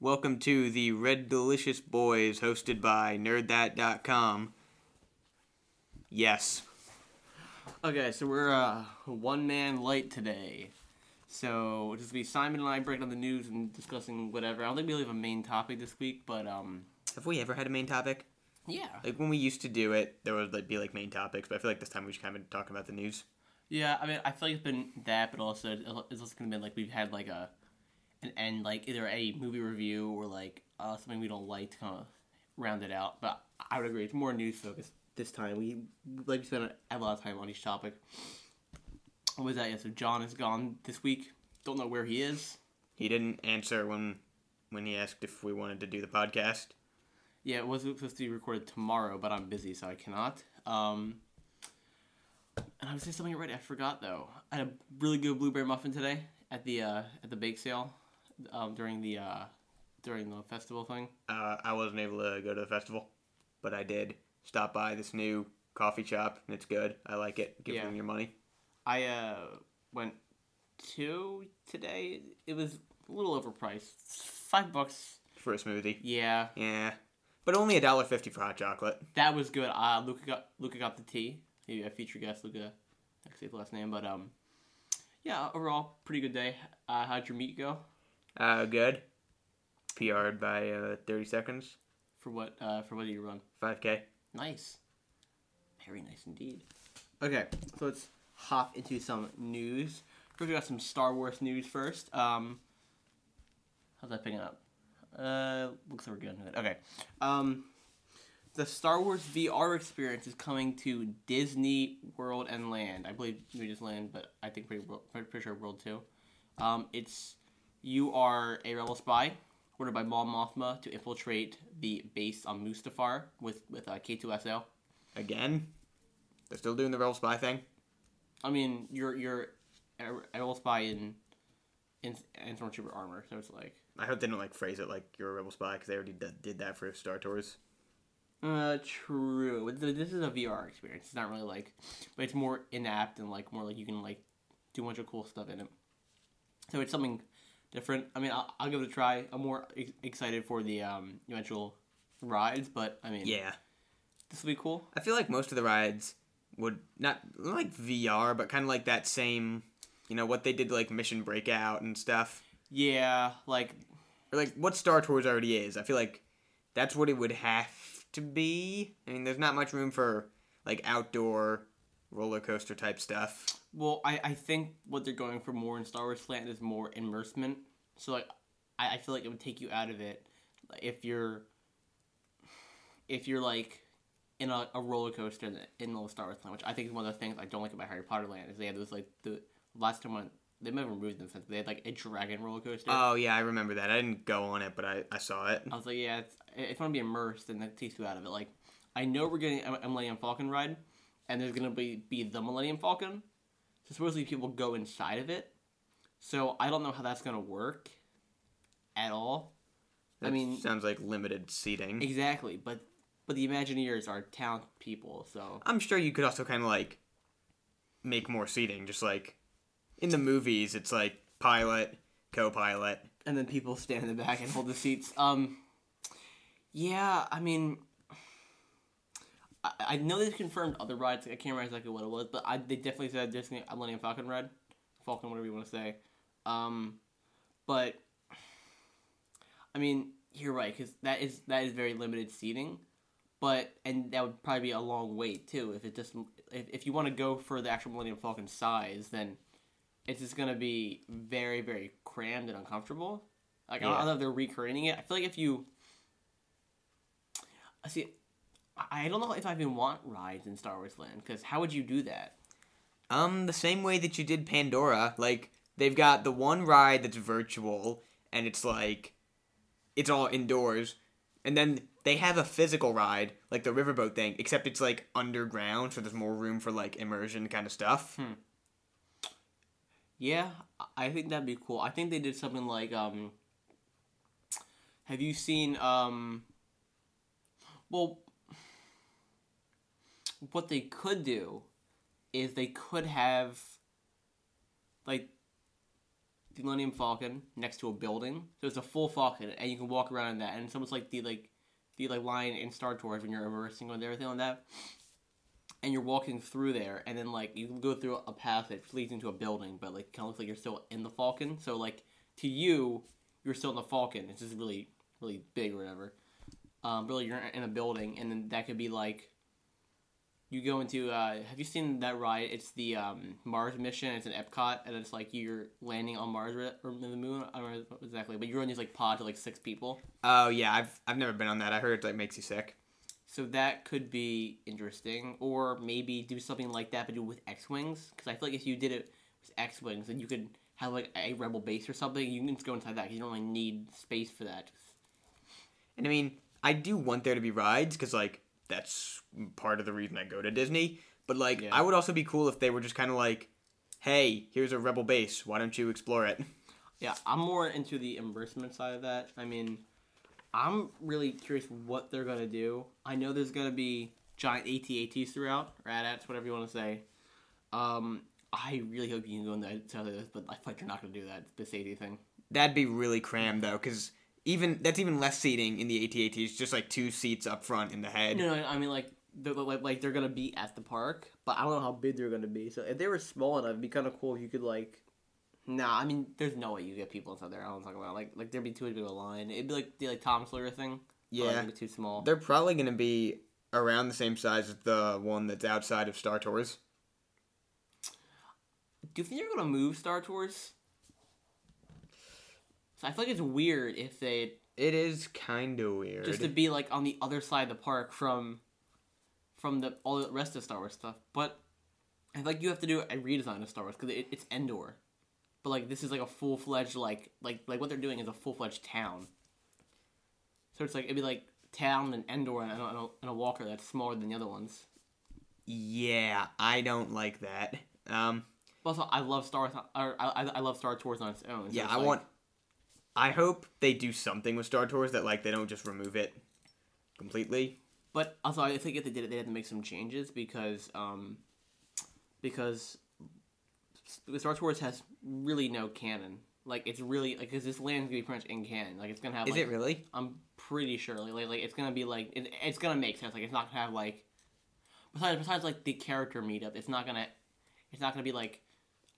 Welcome to the Red Delicious Boys, hosted by NerdThat.com. Yes. Okay, so we're uh, one man light today. So it'll just be Simon and I breaking down the news and discussing whatever. I don't think we'll have a main topic this week, but um, Have we ever had a main topic? yeah, Like when we used to do it, there would like be like main topics, but I feel like this time we should kind of talk about the news. yeah. I mean, I feel like it's been that, but also it's also gonna be like we've had like a an end like either a movie review or like uh, something we don't like to kind of round it out. But I would agree, it's more news focused this time. We like to spend a lot of time on each topic. What was that? Yeah, so John is gone this week. Don't know where he is. He didn't answer when when he asked if we wanted to do the podcast. Yeah, it was supposed to be recorded tomorrow, but I'm busy, so I cannot. Um, and I was saying something already. I forgot though. I had a really good blueberry muffin today at the uh, at the bake sale um, during the uh, during the festival thing. Uh, I wasn't able to go to the festival, but I did stop by this new coffee shop, and it's good. I like it. Give Yeah. them your money. I uh, went to today. It was a little overpriced. Five bucks. for a smoothie. Yeah, Yeah, but only a dollar fifty for hot chocolate. that was good. Uh, Luca got Luca got the tea. Maybe a feature guest, Luca. I can say the last name, but um, yeah. Overall, pretty good day. Uh, how'd your meet go? Uh, good. PR'd by uh, thirty seconds. For what? Uh, for what do you run? Five k. Nice. Very nice indeed. Okay, so let's hop into some news. First, we got some Star Wars news first. Um, how's that picking up? Uh, looks like we're good. Okay. Um, the Star Wars VR experience is coming to Disney World and Land. I believe maybe just Land, but I think pretty, pretty, pretty sure World too. Um, it's you are a rebel spy ordered by Mon Mothma to infiltrate the base on Mustafar with with uh, K2SO. Again, they're still doing the Rebel Spy thing. I mean, you're you're a rebel spy in in in Stormtrooper armor, so it's like I hope they don't like phrase it like you're a Rebel Spy because they already did, did that for Star Tours. uh true. This is a VR experience. It's not really like, but it's more inapt and like more like you can like do a bunch of cool stuff in it. So it's something different. I mean, I'll, I'll give it a try. I'm more ex- excited for the um eventual rides, but I mean, Yeah, this will be cool. I feel like most of the rides would not like VR, but kind of like that same, you know, what they did like Mission Breakout and stuff. Yeah, like or like what Star Tours already is. I feel like that's what it would have to be. I mean, there's not much room for like outdoor roller coaster type stuff. Well, I, I think what they're going for more in Star Wars Land is more immersement. So like, I, I feel like it would take you out of it if you're if you're like in a, a roller coaster in the, in the Star Wars Land, which I think is one of the things I don't like about Harry Potter Land is they have those like the last time when they might have removed them since they had like a dragon roller coaster. Oh yeah, I remember that. I didn't go on it, but I, I saw it. I was like, yeah, it's, if I want to be immersed, then that takes you out of it. Like, I know we're getting a a Millennium Falcon ride, and there's gonna be be the Millennium Falcon. So supposedly people go inside of it. So I don't know how that's gonna work at all. That I mean, sounds like limited seating. exactly, but but the Imagineers are talent people, so I'm sure you could also kind of like make more seating, just like in the movies. It's like pilot, co-pilot. and then people stand in the back and hold the seats. Um, yeah, I mean, I, I know they confirmed other rides. I can't remember exactly what it was, but I, they definitely said Disney Millennium Falcon ride, Falcon, whatever you want to say. Um, but I mean, you're right because that is that is very limited seating. But and that would probably be a long wait too. If it just if, if you want to go for the actual Millennium Falcon size, then it's just gonna be very very crammed and uncomfortable. Like I, don't, I don't know if they're recreating it. I feel like if you I see, I don't know if I even want rides in Star Wars Land because how would you do that? Um, the same way that you did Pandora. Like they've got the one ride that's virtual, and it's like it's all indoors, and then they have a physical ride like the riverboat thing, except it's like underground, so there's more room for like immersion kind of stuff. Yeah, I- I think that'd be cool. I think they did something like um. Have you seen um? Well, what they could do is they could have like the Millennium Falcon next to a building. So it's a full Falcon, and you can walk around in that. And it's almost like the like the like line in Star Tours when you're immersing on everything like that. And you're walking through there, and then like you go through a path that leads into a building, but like kind of looks like you're still in the Falcon. So like to you, you're still in the Falcon. It's just really really big or whatever. Um, really, you're in a building, and then that could be like you go into uh, have you seen that ride it's the um, mars mission. It's an epcot and it's like you're landing on mars or the moon. I don't know exactly but you're on these like pods of like six people. Oh yeah, I've I've never been on that. I heard it like makes you sick. so that could be interesting. Or maybe do something like that but do it with x-wings. Because i feel like if you did it with x-wings then you could have like a rebel base or something. You can just go inside that because you don't really need space for that. And I mean, I do want there to be rides because like that's part of the reason I go to Disney. But like, Yeah. I would also be cool if they were just kind of like, "Hey, here's a rebel base. Why don't you explore it?" Yeah, I'm more into the immersement side of that. I mean, I'm really curious what they're gonna do. I know there's gonna be giant AT-ATs throughout, or AT-ATs, whatever you want to say. Um, I really hope you can go in there to this, but I feel like you're not gonna do that. The safety thing. That'd be really crammed though, because even that's even less seating in the AT-ATs. Just like two seats up front in the head. No, no, I mean like they're like, like they're gonna be at the park, but I don't know how big they're gonna be. So if they were small enough, it'd be kind of cool if you could like. Nah, I mean, there's no way you get people inside there. I don't talk about like like there'd be too big of a line. It'd be like the like Tom Sawyer thing. like, Yeah. too small. They're probably gonna be around the same size as the one that's outside of Star Tours. Do you think they're gonna move Star Tours? So I feel like it's weird if they It is kind of weird. just to be like on the other side of the park from from the all the rest of Star Wars stuff. But I feel like you have to do a redesign of Star Wars because it, it's Endor. But like this is like a full fledged like like like what they're doing is a full fledged town. So it's like it'd be like town and Endor and a, and a, Walker that's smaller than the other ones. yeah, I don't like that. Um, also, I love Star Wars. Or I, I I love Star Tours on its own. so yeah, it's I like- want. I hope they do something with Star Tours that like they don't just remove it completely. But also, I think if they did it, they had to make some changes because um, because Star Tours has really no canon. Like it's really like because this land's gonna be pretty much in canon. Like it's gonna have. Is like, it really? I'm pretty sure. Like, like, like it's gonna be like it, it's gonna make sense. Like it's not gonna have like besides besides like the character meetup. It's not gonna it's not gonna be like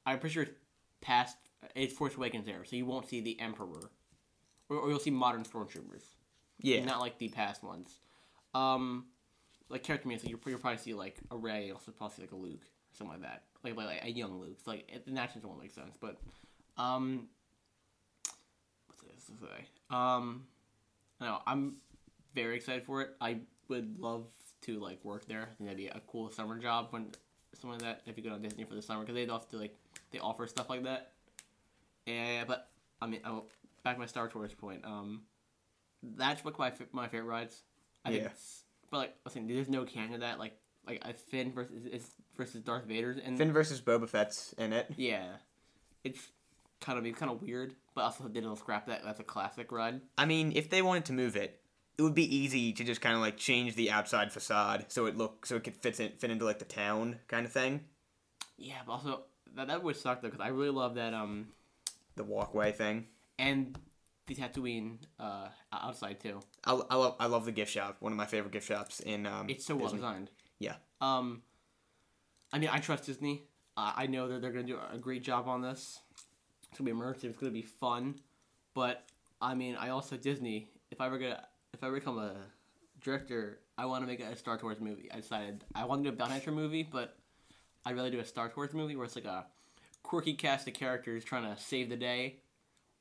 I'm pretty sure it's past it's Force Awakens era, so you won't see the Emperor, or, or you'll see modern stormtroopers Yeah. not like the past ones. Um, like character meets, like you'll, you'll probably see like a Rey, also probably see like a Luke, or something like that, like like, like a young Luke. So, like the sense, won't make sense. But um, what's this to say? Um, no, I'm very excited for it. I would love to like work there. I think that'd be a cool summer job when something like that if you go to Disney for the summer because they often like they offer stuff like that. Yeah, but I mean, oh, back to my Star Tours point. Um, that's like my my favorite rides. I think Yeah. it's, but like listen, there's no canon to that. Like like a Finn versus is versus Darth Vader's and Finn versus Boba Fett's in it. yeah, it's kind of it's kind of weird, but also they don't scrap that. That's a classic ride. I mean, if they wanted to move it, it would be easy to just kind of like change the outside facade so it look so it could fit in, fit into like the town kind of thing, Yeah, but also that that would suck though because I really love that um the walkway thing. and the Tatooine uh outside too. I, I love I love the gift shop. One of my favorite gift shops in um. It's so well Disney. designed. Yeah. Um, I mean, I trust Disney. Uh, I know that they're gonna do a great job on this. It's gonna be immersive. It's gonna be fun. But I mean, I also Disney. If I ever get, if I become a director, I want to make a Star Tours movie. I decided I want to do a Bounty movie, but I'd rather do a Star Tours movie where it's like a quirky cast of characters trying to save the day.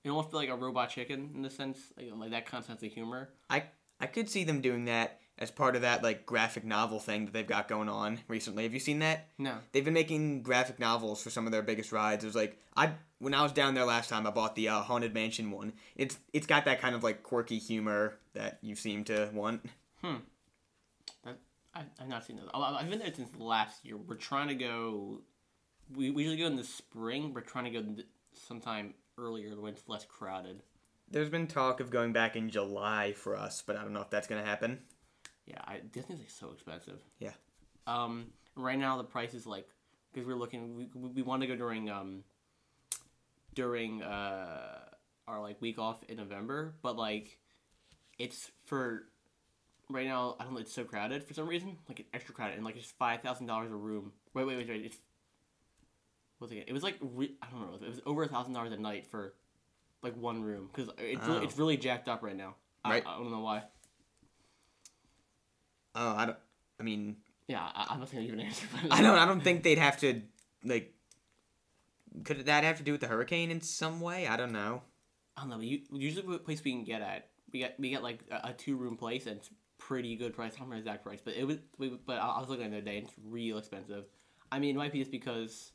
It almost feel like a robot chicken in the sense, like, like that kind of sense of humor. I I could see them doing that as part of that like graphic novel thing that they've got going on recently. Have you seen that? No, They've been making graphic novels for some of their biggest rides. It was like I when I was down there last time, I bought the uh, Haunted Mansion one. It's it's got that kind of like quirky humor that you seem to want. That, I, I've not seen those. I've been there since last year. We're trying to go. We, we usually go in the spring. We're trying to go sometime earlier when it's less crowded. There's been talk of going back in July for us, but I don't know if that's gonna happen. Yeah, I, Disney's like so expensive. Yeah. Um, right now the price is like because we're looking. We, we, we want to go during um. during uh our like week off in November, but like it's for right now. I don't know. It's so crowded for some reason. Like it's extra crowded, and like it's five thousand dollars a room. Wait, wait, wait, wait. It's what's it? It was like re- I don't know. It was over a thousand dollars a night for like one room because it's really, Oh. it's really jacked up right now. I, Right. I don't know why. Oh, I don't. I mean, Yeah, I, I'm not gonna even answer. I don't. I don't think they'd have to like. Could that have to do with the hurricane in some way? I don't know. I don't know. But you, usually, the place we can get at, we get we get like a, a two room place and it's pretty good price. I don't remember the exact price, but it was. We, but I I was looking at the other day. and It's real expensive. I mean, it might be just because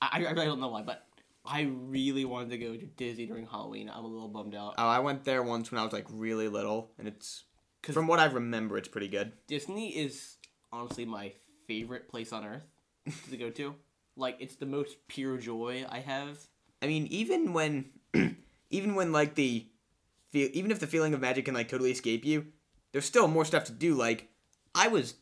I, I really don't know why, but I really wanted to go to Disney during Halloween. I'm a little bummed out. Oh, I went there once when I was like really little, and it's 'Cause- from what I remember, it's pretty good. Disney is honestly my favorite place on earth to go to. Like, it's the most pure joy I have. I mean, even when, even when like the, feel, even if the feeling of magic can like totally escape you, there's still more stuff to do. Like, I was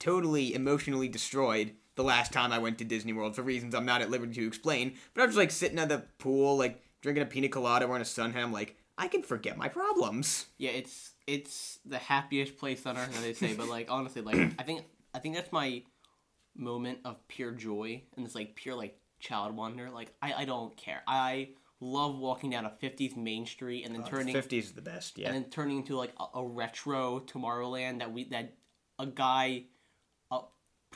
totally emotionally destroyed the last time I went to Disney World for reasons I'm not at liberty to explain. But I was just like sitting at the pool, like drinking a pina colada, wearing a sun hat. I'm like, I can forget my problems. Yeah, it's it's the happiest place on earth, as they say. But like honestly, like I think I think that's my moment of pure joy and this like pure like child wonder. Like I I don't care. I love walking down a '50s Main Street and then oh, turning Fifties is the best. Yeah. and then turning into like a, a retro Tomorrowland that we that a guy,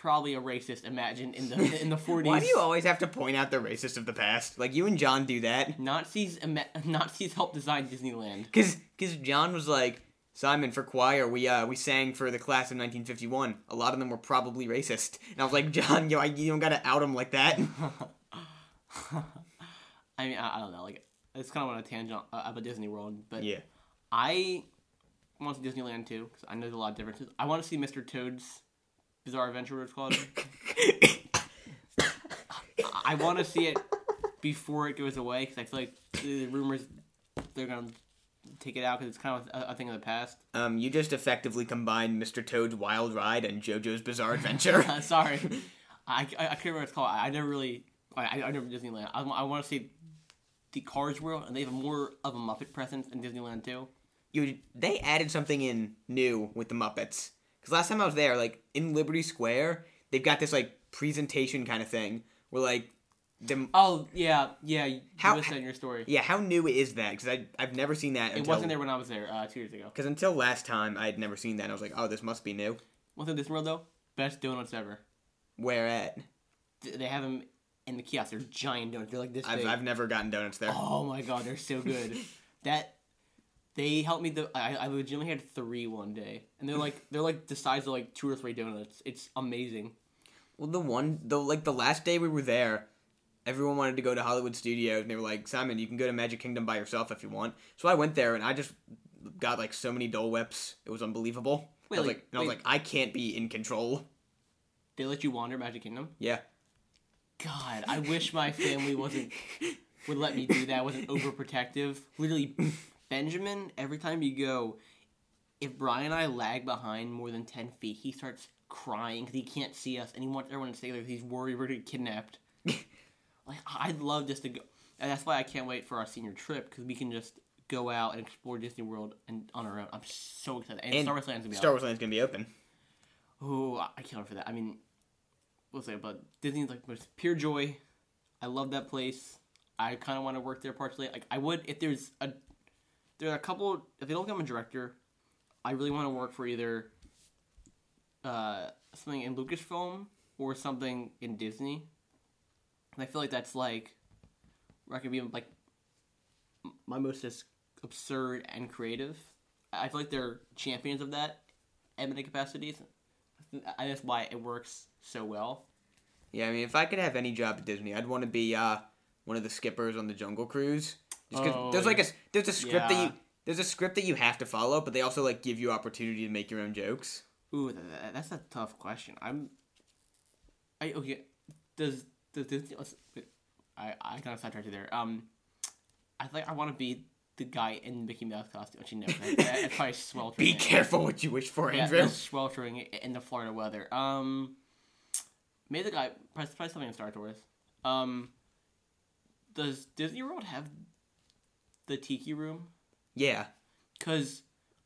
probably a racist, imagined in the in the 40s. Why do you always have to point out the racist of the past? Like you and John do that. Nazis Nazis helped design Disneyland. Cause, cause John was like, Simon, for choir, we uh we sang for the class of 1951. A lot of them were probably racist, and I was like, John, yo, I, you don't gotta out them like that. I mean, I, I don't know. Like, it's kind of on a tangent uh, about Disney World, but yeah. I want to see Disneyland too because I know there's a lot of differences. I want to see Mr. Toad's Bizarre Adventure, what it's called. I want to see it before it goes away because I feel like the rumors they're gonna take it out because it's kind of a, a thing of the past. um, you just effectively combined Mr. Toad's Wild Ride and JoJo's Bizarre Adventure. Sorry, I, I, I can't remember what it's called. I, I never really I, I, I never Disneyland. I, I want to see the Cars World, and they have more of a Muppet presence in Disneyland too. you, they added something in new with the Muppets. Cause last time I was there, like in Liberty Square, they've got this like presentation kind of thing where like the Oh yeah, yeah. You How- listed in your story. yeah, how new is that? Because I I've never seen that. It wasn't there when I was there uh, two years ago. Because until last time, I had never seen that. And I was like, oh, this must be new. One thing, this World though, best donuts ever. Where at? They have them in the kiosk. They're giant donuts. They're like this I've, big. I've never gotten donuts there. Oh my god, they're so good. that they helped me. The I, I legitimately had three one day, and they're like they're like the size of like two or three donuts. It's amazing. Well, the one, the like the last day we were there, everyone wanted to go to Hollywood Studios, and they were like, Simon, you can go to Magic Kingdom by yourself if you want. So I went there, and I just got like so many Dole Whips. It was unbelievable. Wait, I was like- like, and I was wait. like, I can't be in control. They let you wander Magic Kingdom. Yeah. God, I wish my family wasn't would let me do that. Wasn't overprotective. Literally, Benjamin. Every time you go, if Brian and I lag behind more than ten feet, he starts crying because he can't see us, and he wants everyone to stay there. 'cause He's worried we're gonna get kidnapped. like I'd love just to go, and that's why I can't wait for our senior trip because we can just go out and explore Disney World and on our own. I'm so excited, and, And Star Wars Land's gonna be Star. Wars Land's gonna be open. Oh, I can't wait for that. I mean, we'll say, but Disney's like most pure joy. I love that place. I kind of want to work there partially. Like I would if there's a there are a couple. If they don't become a director, I really want to work for either uh, something in Lucasfilm or something in Disney. And I feel like that's like where I could be like my most just absurd and creative. I I feel like they're champions of that at many capacities. I that's why it works so well. Yeah, I mean, if I could have any job at Disney, I'd want to be uh, one of the skippers on the Jungle Cruise. Oh, there's like a there's a script that you there's a script that you have to follow, but they also like give you opportunity to make your own jokes. Ooh, th- th- that's a tough question. I'm. I okay. Does does Disney? let's- I I kind of sidetracked you there. Um, I think I want to be the guy in Mickey Mouse costume. Actually, no, that, that, probably sweltering. Be careful what you wish for, Yeah, Andrew. that's sweltering in the Florida weather. Um, maybe the guy probably, probably something in Star Tours. Um, does Disney World have the Tiki Room? Yeah. Cause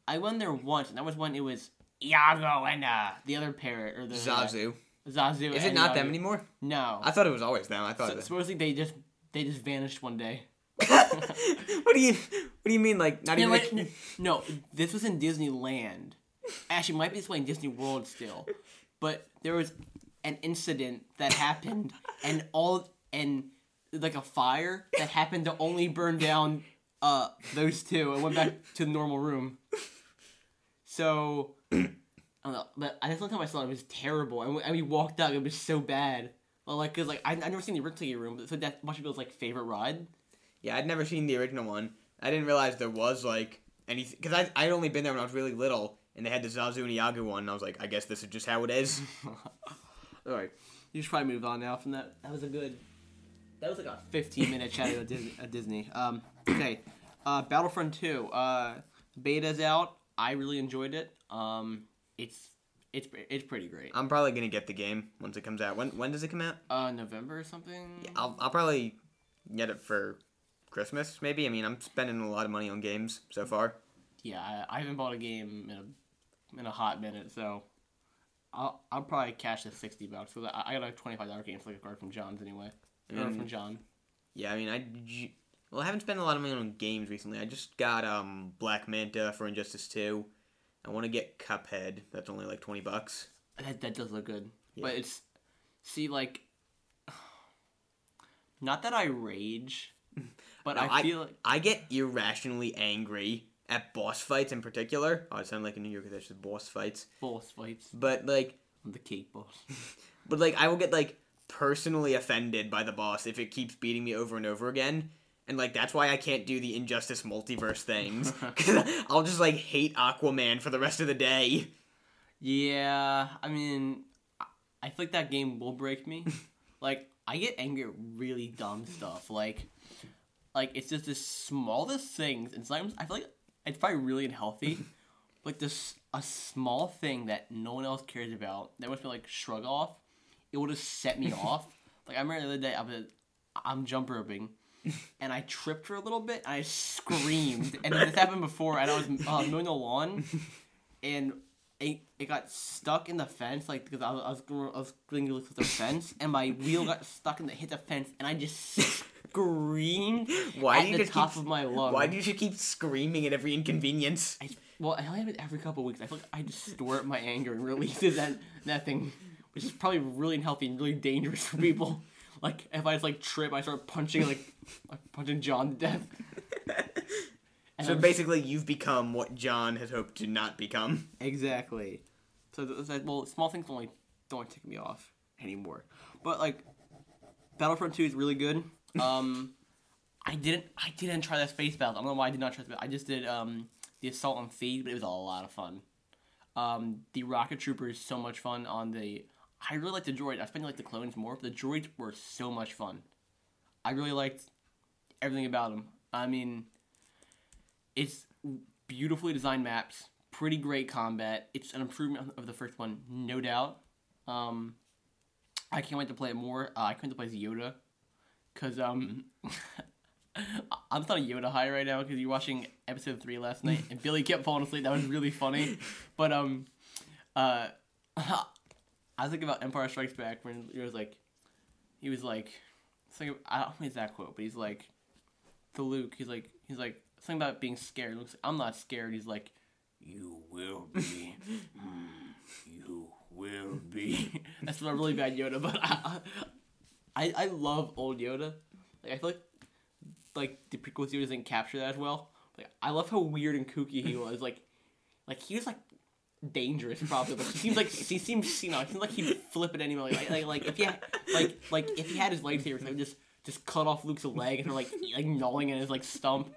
I went there once, and that was when it was Iago and uh, the other parrot or the Zazu. Zazu. Is it not them anymore? No. I thought it was always them. I thought. So, supposedly they just they just vanished one day. what do you What do you mean? Like not No, even? wait, like- no, this was in Disneyland. Actually, it might be in Disney World still, but there was an incident that happened, and all and like a fire that happened to only burn down uh those two and went back to the normal room. So I don't know, but I just one time I saw it, it was terrible, and we, and we walked out. It was so bad. Well, like, cause like I I never seen the original room, so that's much of people's like favorite ride. Yeah, I'd never seen the original one. I didn't realize there was like anything because I I'd only been there when I was really little, and they had the Zazu and Iago one. And I was like, I guess this is just how it is. All right, you should probably move on now from that. That was a good. That was like a 15 minute chat at Disney. At Disney. Um, okay, uh, Battlefront 2. Uh, beta's out. I really enjoyed it. Um, it's it's it's pretty great. I'm probably gonna get the game once it comes out. When when does it come out? Uh, November or something. I'll I'll probably get it for Christmas maybe. I mean, I'm spending a lot of money on games so far. Yeah, I, I haven't bought a game in a in a hot minute, so I'll I'll probably cash the 60 bucks. So I, I got a 25 dollar game for like a card from John's anyway. Or Mm. from John. Yeah, I mean, I well, I haven't spent a lot of money on games recently. I just got um Black Manta for Injustice Two. I want to get Cuphead. That's only like twenty bucks. That that does look good. Yeah. But it's see like not that I rage, but No, I feel like I get irrationally angry at boss fights in particular. Oh, I sound like a New Yorker. That's just boss fights. boss fights. But like, I'm the cake boss. but like, I will get like personally offended by the boss if it keeps beating me over and over again. And like that's why I can't do the Injustice multiverse things. Cause I'll just like hate Aquaman for the rest of the day. yeah, I mean, I- like that game will break me. like I get angry at really dumb stuff. Like, like it's just the smallest things, and sometimes I feel like it's probably really unhealthy. like this, a small thing that no one else cares about that would feel like shrug off. It would just set me off. Like I remember the other day, I was, I'm jump roping. And I tripped for a little bit. And I screamed, and this happened before. And I was uh, mowing the lawn, and it, it got stuck in the fence, like because I was I was, going- I was going to look at the fence, and my wheel got stuck in the hit the fence, and I just screamed Why at do you the just top keep, of my lungs. Why do you keep screaming at every inconvenience? I, well, I only have it every couple weeks. I feel like I just store up my anger and releases that that thing, which is probably really unhealthy and really dangerous for people. Like if I just like trip, I start punching like, like punching John to death. And So I'm- basically, you've become what John had hoped to not become. Exactly. So th- well, small things don't like don't tick me off anymore. But like, Battlefront Two is really good. Um, I didn't I didn't try that space battle. I don't know why I did not try that. I just did um the assault on Theed, but it was a lot of fun. Um, the rocket trooper is so much fun on the. I really like the droid. I spent like the clones more, but the droids were so much fun. I really liked everything about them. I mean, it's beautifully designed maps, pretty great combat. It's an improvement of the first one, no doubt. Um, I can't wait to play it more. Uh, I can't wait to play as Yoda, cause um, I'm on a Yoda high right now because you're watching episode three last night and Billy kept falling asleep. That was really funny, but um, uh, I was thinking about Empire Strikes Back when it was like, he was like, something, I don't know his exact quote, but he's like, to Luke, he's like, he's like something about being scared. Luke's, I'm not scared. He's like, you will be, Mm, you will be. That's a really bad Yoda, but I, I, I love old Yoda. Like I feel like, like the prequels Yoda didn't capture that as well. Like I love how weird and kooky he was. Like, like he was like dangerous probably. but he seems like he seems you know he seems like he'd flip at anyone. Like like like if he had, like like if he had his lightsabers, he would just just cut off Luke's leg and they're like like gnawing at his like stump.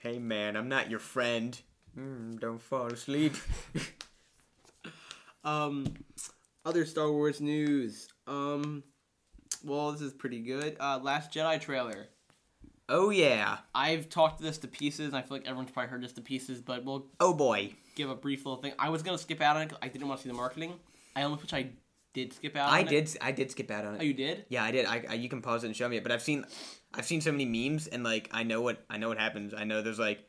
Hey man, I'm not your friend. Mm, don't fall asleep. Um, other Star Wars news. Um, well, this is pretty good. Uh, Last Jedi trailer. oh yeah. I've talked this to pieces. And I feel like everyone's probably heard this to pieces, but we'll Oh boy. Give a brief little thing. I was gonna skip out on it I didn't want to see the marketing. I almost wish I did skip out. I on it? did. I did skip out on it. Oh, you did? Yeah, I did. I, I you can pause it and show me it, but I've seen, I've seen so many memes and like I know what I know what happens. I know there's like.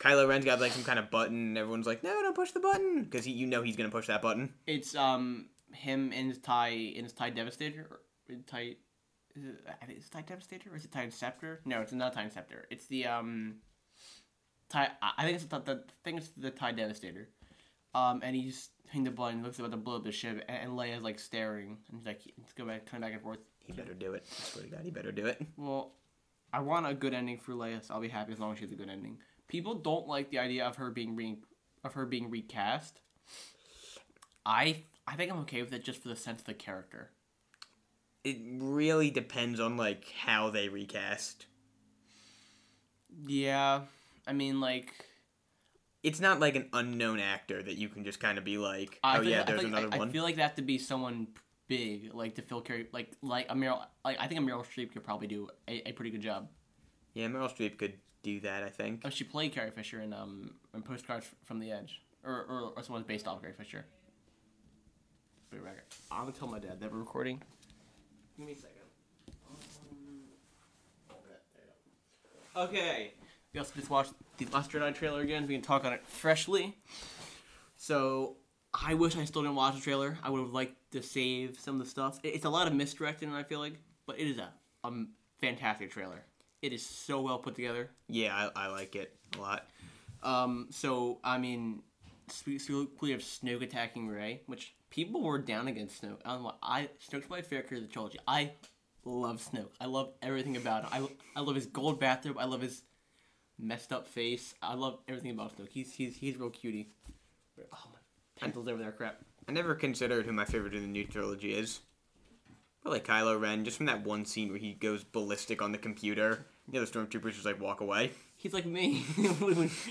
Kylo Ren's got like some kind of button, and everyone's like, "No, don't push the button," because you know he's gonna push that button. It's um him and his tie in his tie devastator tie. Is it, I think it's tie devastator or is it tie scepter? No, it's not tie scepter. It's the um. Tie. I I think it's the, the thing. is the tie devastator. Um, and he's hitting the button, looks about to blow up the ship, and, and Leia's like staring, and he's like, he's going back, coming back and forth. He better do it. I swear to God, he better do it. Well, I want a good ending for Leia, so I'll be happy as long as she has a good ending. People don't like the idea of her being re- of her being recast. I I think I'm okay with it just for the sense of the character. It really depends on like how they recast. Yeah, I mean like It's not like an unknown actor that you can just kind of be like, I "Oh feel- yeah, I there's like- another I, one." I feel like that to be someone big, like to fill Carrie, like like a Meryl. Like I think a Meryl Streep could probably do a, a pretty good job. yeah, Meryl Streep could do that. I think. Oh, she played Carrie Fisher in um in Postcards from the Edge, or or, or someone's based off Carrie Fisher. Wait, right. I'm gonna tell my dad that we're recording. Give me a second. Okay. We also just watched the Last Jedi trailer again. We can talk on it freshly. So I wish I still didn't watch the trailer. I would have liked to save some of the stuff. It's a lot of misdirection, I feel like, but it is a um fantastic trailer. It is so well put together. Yeah, I, I like it a lot. Um, so I mean, we have Snoke attacking Rey, which people were down against Snoke. I know. I Snoke's my favorite character of the trilogy. I love Snoke. I love everything about him. I, I love his gold bathrobe. I love his messed up face. I love everything about Snoke. He's he's he's real cutie. Oh my pencils over there, crap. I never considered who my favorite in the new trilogy is. Probably Kylo Ren, just from that one scene where he goes ballistic on the computer. The other stormtroopers just like walk away. He's like me.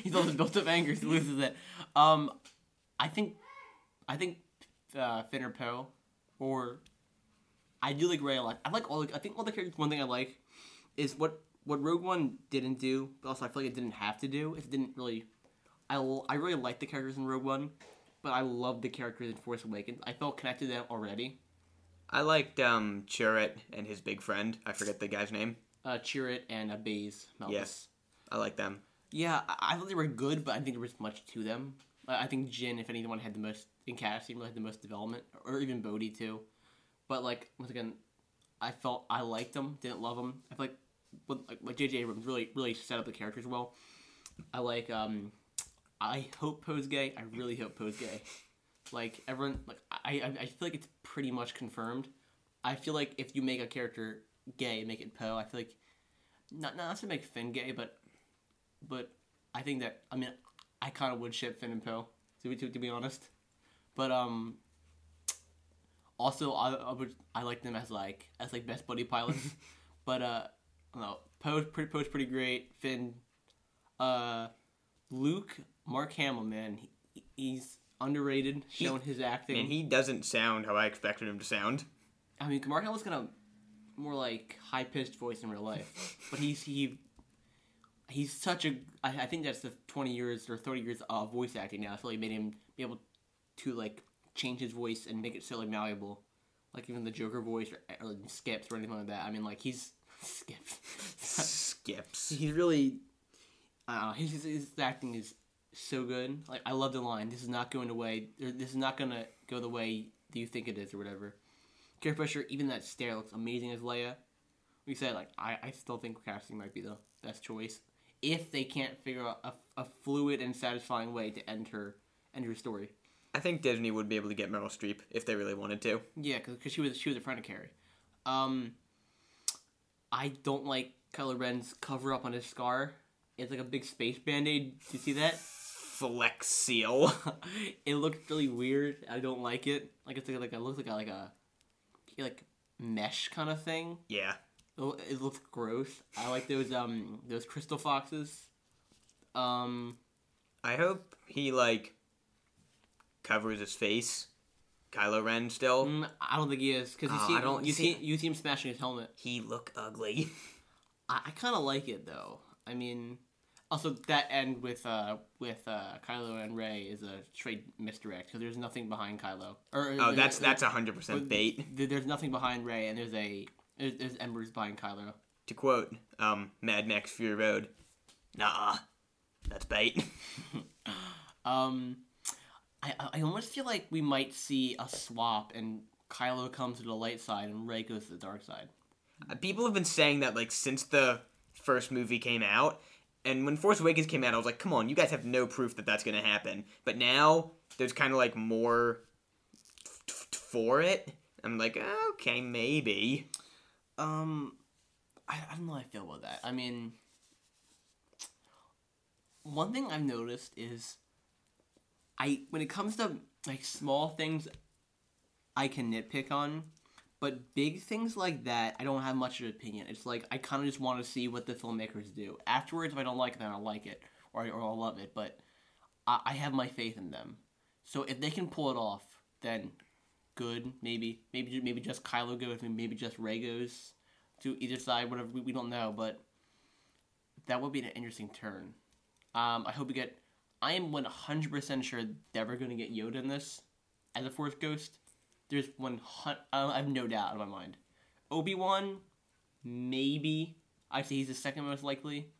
he's all this built up anger, he loses it. Um, I think, I think, uh, Finn or Poe, or I do like Rey a lot. I like all. The, I think all the characters. One thing I like is what what Rogue One didn't do, but also I feel like it didn't have to do. It didn't really. I l- I really like the characters in Rogue One, but I love the characters in Force Awakens. I felt connected to them already. I liked um Chirrut and his big friend. I forget the guy's name. Uh, Chirrut and uh, Baze Malbus. Yes. I like them. Yeah, I, I thought they were good, but I think there was much to them. I, I think Jyn, if anyone, had the most in casting, really had the most development, or even Bodhi too. But like once again, I felt I liked them, didn't love them. I feel like like, like J.J. Abrams really really set up the characters well. I like um, I hope Poe's gay. I really hope Poe's gay. Like everyone, like I I, I feel like it's pretty much confirmed. I feel like if you make a character gay, make it Poe. I feel like not not to make Finn gay, but but I think that I mean I kind of would ship Finn and Poe to be to, to be honest, but um also I, I would I like them as like as like best buddy pilots, but uh no Poe's pretty Poe's pretty great Finn, uh Luke Mark Hamill man he, he's underrated showing his acting. And he doesn't sound how I expected him to sound. I mean Mark Hamill's gonna more like high pitched voice in real life, but he's he he's such a I, I think that's the 20 years or 30 years of voice acting now. I feel like made him be able to like change his voice and make it so like malleable. Like even the Joker voice or, or skips or anything like that. I mean like he's skips. Skips. he's really I don't know, his, his, acting is so good. Like I love the line, this is not going away this is not gonna go the way you think it is or whatever. Carrie Fisher, even that stare looks amazing as Leia. We said like I, I still think casting might be the best choice if they can't figure out a, a fluid and satisfying way to end her end her story. I think Disney would be able to get Meryl Streep if they really wanted to. Yeah, because she was she was a friend of Carrie. Um, I don't like Kylo Ren's cover up on his scar. It's like a big space band aid. Do you see that? Flex seal. it looks really weird. I don't like it. Like it's like, like it looks like a, like a like mesh kind of thing. yeah. It It looks gross. I like those um those crystal foxes. Um, I hope he like covers his face. Kylo Ren still. mm, I don't think he is because you Oh, see I don't- you see- see you see him smashing his helmet. He look ugly. I, I kind of like it though. I mean, Also, that end with uh with uh Kylo and Rey is a straight misdirect because there's nothing behind Kylo. Or Oh, there- that's that's hundred percent bait. There's nothing behind Rey, and there's a there's, there's embers behind Kylo. To quote um, Mad Max Fury Road, nah, that's bait. Um, I I almost feel like we might see a swap, and Kylo comes to the light side, and Rey goes to the dark side. People have been saying that like since the first movie came out, and when Force Awakens came out, I was like, come on, you guys have no proof that that's gonna happen. But now there's kind of like more f- f- for it. I'm like, okay, maybe. Um, I, I don't know how I feel about that. I mean, one thing I've noticed is, I when it comes to like small things, I can nitpick on, but big things like that, I don't have much of an opinion. It's like I kind of just want to see what the filmmakers do. Afterwards, if I don't like it, then I'll like it or or I'll love it. But I, I have my faith in them. So if they can pull it off, then good. Maybe maybe maybe just Kylo goes, maybe just Rey goes to either side. Whatever we, we don't know, but that would be an interesting turn. Um, I hope we get. I am one hundred percent sure that we're going to get Yoda in this as a Force Ghost. There's one hundred. I have no doubt in my mind. Obi Wan, maybe. I'd say he's the second most likely.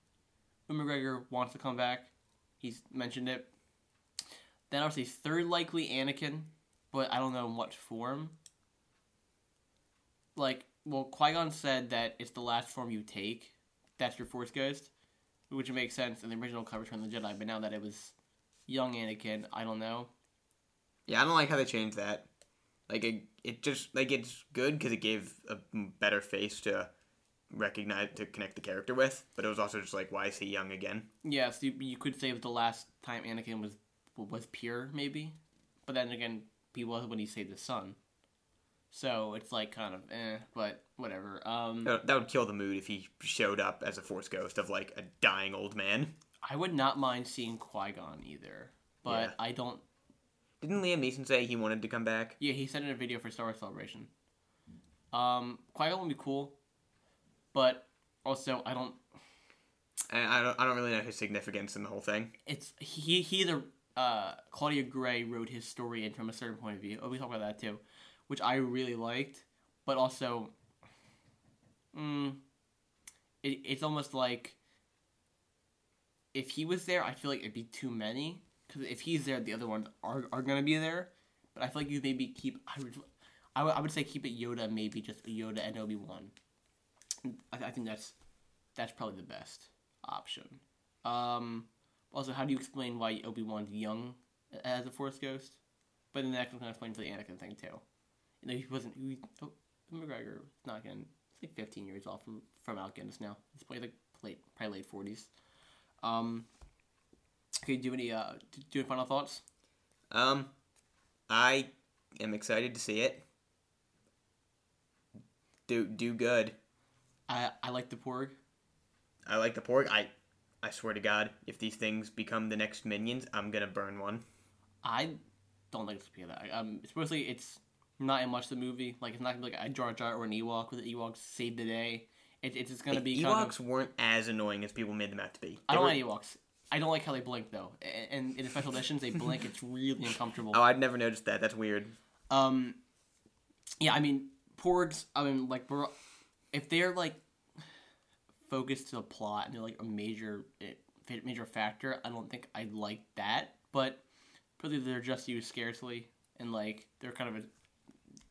Ewan McGregor wants to come back. He's mentioned it. Then I would say third likely Anakin, but I don't know in what form. Like, well, Qui Gon said that it's the last form you take. That's your Force Ghost, which makes sense in the original cover Return of the Jedi. But now that it was young Anakin, I don't know. Yeah, I don't like how they changed that. Like it, it just like it's good because it gave a better face to recognize to connect the character with. But it was also just like, why is he young again? Yes, you, you could say it was the last time Anakin was was pure, maybe. But then again, he was when he saved his son. So it's like kind of eh, but whatever. Um, That would kill the mood if he showed up as a Force ghost of like a dying old man. I would not mind seeing Qui Gon either, but Yeah. I don't. Didn't Liam Neeson say he wanted to come back? Yeah, he said in a video for Star Wars Celebration. Um, Qui Gon would be cool, but also I don't. And I don't, I don't really know his significance in the whole thing. It's he he either uh Claudia Gray wrote his story in from a certain point of view. Oh, we talk about that too, which I really liked, but also, mm, it, it's almost like if he was there, I feel like it'd be too many. Because if he's there, the other ones are, are gonna be there. But I feel like you maybe keep. I would, I would, say keep it Yoda, maybe just Yoda and Obi Wan. I, I think that's that's probably the best option. Um, also, how do you explain why Obi Wan's young as a Force ghost? But then that can kind of explain the Anakin thing too. You know, he wasn't. He, oh, McGregor is not getting. He's like 15 years off from from Alec Guinness now. He's probably like late, probably late 40s. Um. Okay, do you have any uh, do you have final thoughts? Um, I am excited to see it. Do do good. I I like the Porg. I like the pork. I I swear to God, if these things become the next minions, I'm gonna burn one. I don't think it's gonna be that. Um, especially it's not in much of the movie. Like it's not gonna be like a Jar Jar or an Ewok with the Ewoks save the day. It, it's just gonna The be Ewoks kind of. weren't as annoying as people made them out to be. I don't were- like Ewoks. I don't like how they blink though, and in the special editions they blink. It's really uncomfortable. Oh, I'd never noticed that. That's weird. Um, yeah, I mean Porgs. I mean, like, if they're like focused to the plot and they're like a major eh, major factor, I don't think I like that. But probably they're just used scarcely, and like they're kind of a.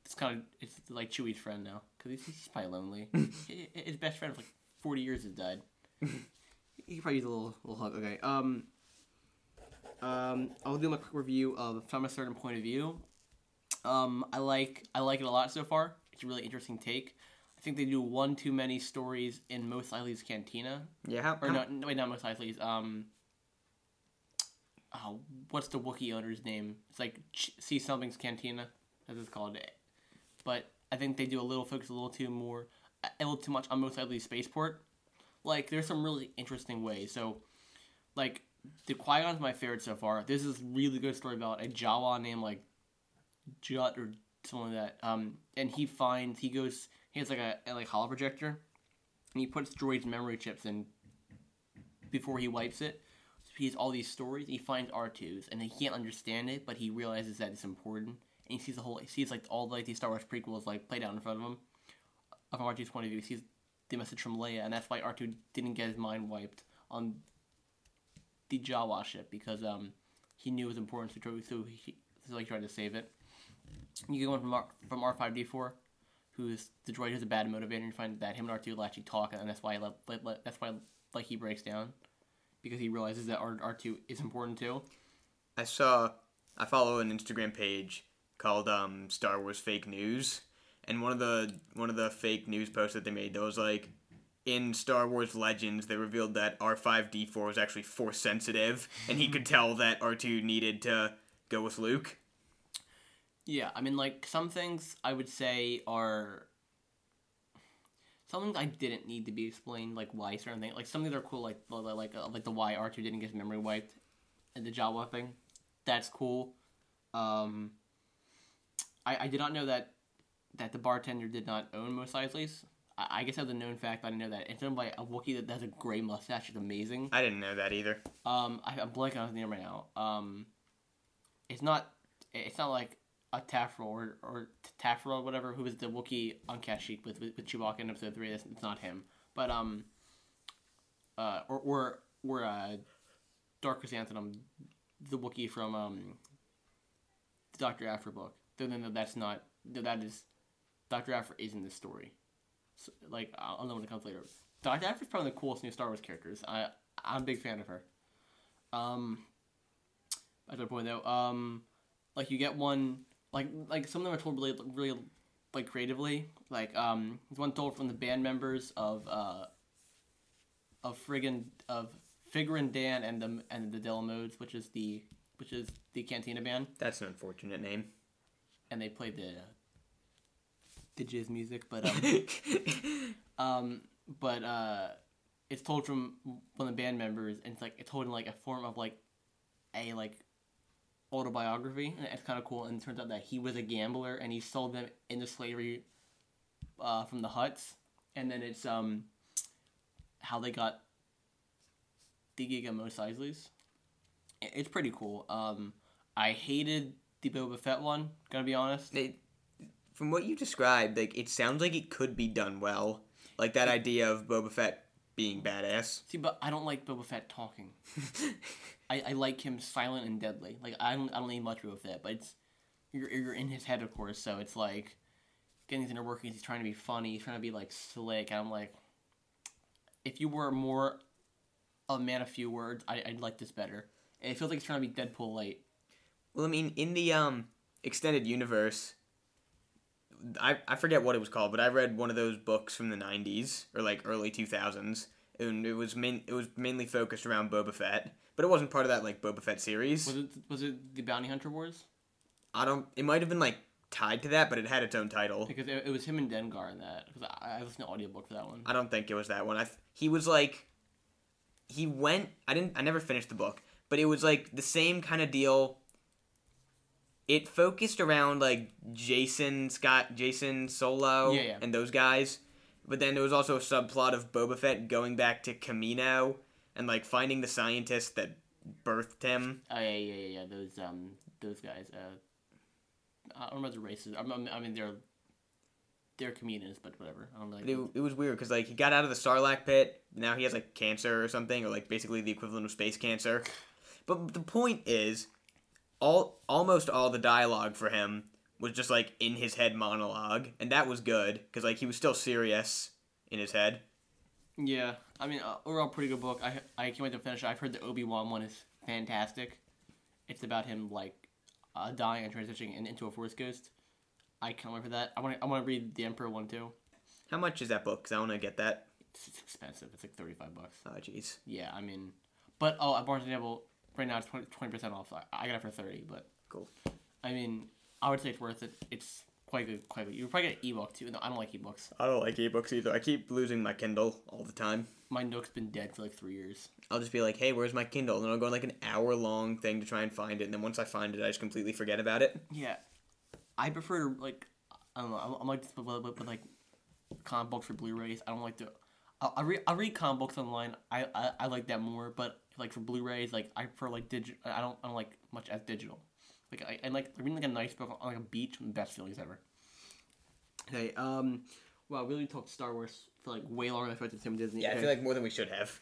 It's kind of it's like Chewie's friend now because he's, he's probably lonely. His best friend of like forty years has died. he probably use a little little hug. Okay. Um. Um. I'll do my quick review of from a certain point of view. Um, I like I like it a lot so far. It's a really interesting take. I think they do one too many stories in Mos Eisley's Cantina, Yeah. How, or how- no, no, wait, not Mos Eisley's. Um, oh, what's the Wookiee owner's name? It's like Ch- See Something's Cantina, as it's called. But I think they do a little focus a little too more, a little too much on Mos Eisley's spaceport. Like, there's some really interesting ways. So, like, the Qui Gon's my favorite so far. This is really good story about a Jawa named like Jut or something like that. Um, and he finds he goes he has like a, a like holo projector, and he puts droids memory chips in before he wipes it. So he has all these stories. He finds R2s, and he can't understand it, but he realizes that it's important. And he sees the whole, he sees like all like these Star Wars prequels like played out in front of him. From R2's point of view, he sees the message from Leia, and that's why R2 didn't get his mind wiped on the Jawa ship because um he knew it was important, so he, so he, so he tried to save it. You get one from R, from R five D four, who's the droid who's a bad motivator. And you find that him and R two will actually talk, and that's why let, let, let, that's why like he breaks down because he realizes that R R two is important too. I saw I follow an Instagram page called um, Star Wars Fake News, and one of the one of the fake news posts that they made that was like in Star Wars Legends they revealed that R five D four was actually force sensitive, and he could tell that R two needed to go with Luke. Yeah, I mean, like some things I would say are some things I didn't need to be explained, like why certain things. Like some things are cool, like like like, uh, like the why R two didn't get his memory wiped, and the Jawa thing. That's cool. Um, I I did not know that that the bartender did not own Mos Eisley's. I, I guess as a known fact, but I didn't know that. It's owned by a Wookiee that has a gray mustache. It's amazing. I didn't know that either. Um, I, I'm blanking on his name right now. Um, it's not. It's not like a Tarfful or or whatever who was the Wookiee on Kashyyyk with, with with Chewbacca in Episode Three. It's, it's not him, but um, uh, or or or uh, Dark Chrysanthemum, the Wookiee from um, the Doctor Aphra book. No, no, that's not. That is Doctor Aphra is in this story. So, like I'll know when it comes later. Doctor Aphra is probably the coolest new Star Wars characters. I I'm a big fan of her. Um, at that point though, um, like you get one like like some of them are told really really like creatively. Like um, there's one told from the band members of uh of friggin of Figrin D'an and the and the Delamodes, which is the which is the Cantina band, That's an unfortunate name. And they play the the jazz music, but um, um, but uh, it's told from one of the band members, and it's like it's told in like a form of like a like autobiography, and it's kind of cool. And it turns out that he was a gambler, and he sold them into slavery uh, from the Hutts, and then it's um how they got the gig at Mos Eisley's. It's pretty cool. Um, I hated the Boba Fett one. Gonna be honest. It, from what you described, like it sounds like it could be done well. Like that idea of Boba Fett being badass. See, but I don't like Boba Fett talking. I, I like him silent and deadly. Like I don't I don't need much Boba Fett, but it's you're you're in his head of course, so it's like getting these inner workings. He's trying to be funny. He's trying to be like slick. And I'm like, if you were more a man of few words, I, I'd like this better. And it feels like he's trying to be Deadpool light. Well, I mean, in the um extended universe, I I forget what it was called, but I read one of those books from the '90s or like early 2000s, and it was main it was mainly focused around Boba Fett, but it wasn't part of that like Boba Fett series. Was it was it the Bounty Hunter Wars? I don't. It might have been like tied to that, but it had its own title. Because it, it was him and Dengar in that. Because I, I listened to audiobook for that one. I don't think it was that one. I th- he was like he went I didn't I never finished the book, but it was like the same kind of deal. It focused around like Jason Scott, Jacen Solo, Yeah, yeah. and those guys. But then there was also a subplot of Boba Fett going back to Kamino and like finding the scientist that birthed him. Oh yeah, yeah, yeah, yeah. Those um, those guys. Uh, I don't remember the races. I I mean they're they're Kaminoans, but whatever. I don't. But it, it was weird because like he got out of the Sarlacc pit. Now he has like cancer or something, or like basically the equivalent of space cancer. But the point is, all almost all the dialogue for him was just like in his head monologue, and that was good because like he was still serious in his head. Yeah, I mean, uh, overall, pretty good book. I I can't wait to finish. it. I've heard the Obi Wan one is fantastic. It's about him like uh, dying and transitioning in, into a Force ghost. I can't wait for that. I want to I want to read the Emperor one too. How much is that book? Because I want to get that. It's, it's expensive. It's like thirty five bucks. Oh jeez. Yeah, I mean, but oh, at Barnes and Noble right now it's 20 percent off. I, I got it for thirty, but Cool. I mean, I would say it's worth it. It's quite good, quite good. You would probably get an ebook too. No, I don't like ebooks. I don't like ebooks either. I keep losing my Kindle all the time. My Nook's been dead for like three years. I'll just be like, "Hey, where's my Kindle?" And then I'll go on like an hour long thing to try and find it. And then once I find it, I just completely forget about it. Yeah, I prefer to like I don't know. I'm, I'm like this with like comic books for Blu-rays. I don't like to. I, I read I read comic books online. I, I, I like that more, but like for Blu-rays, like I prefer like digital. I don't I don't like much as digital. Like I, I like reading like a nice book on like a beach. Best feelings ever. Okay. Um. Wow. We really talked Star Wars for like way longer than I thought expected. Tim Disney. Yeah, I feel like more than we should have.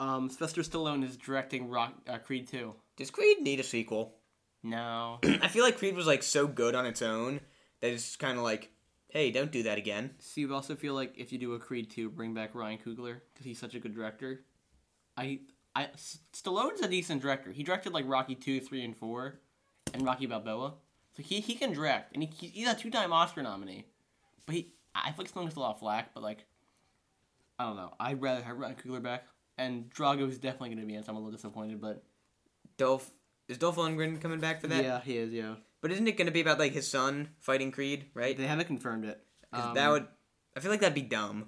Um. Sylvester Stallone is directing Rock uh, Creed two. Does Creed need a sequel? No. I feel like Creed was like so good on its own that it's kind of like, hey, don't do that again. See, you also feel like if you do a Creed 2, bring back Ryan Coogler because he's such a good director. I, I, S- Stallone's a decent director. He directed like Rocky 2, 3, and 4, and Rocky Balboa. So he, he can direct, and he, he's a two time Oscar nominee. But he, I feel like Stallone gets a lot of flack, but like, I don't know. I'd rather have Ryan Coogler back. And Drago is definitely going to be in, so I'm a little disappointed, but. Dolph is Dolph Lundgren coming back for that? Yeah, he is, yeah. But isn't it going to be about like his son fighting Creed, right? They haven't confirmed it. Um, that would. I feel like that'd be dumb.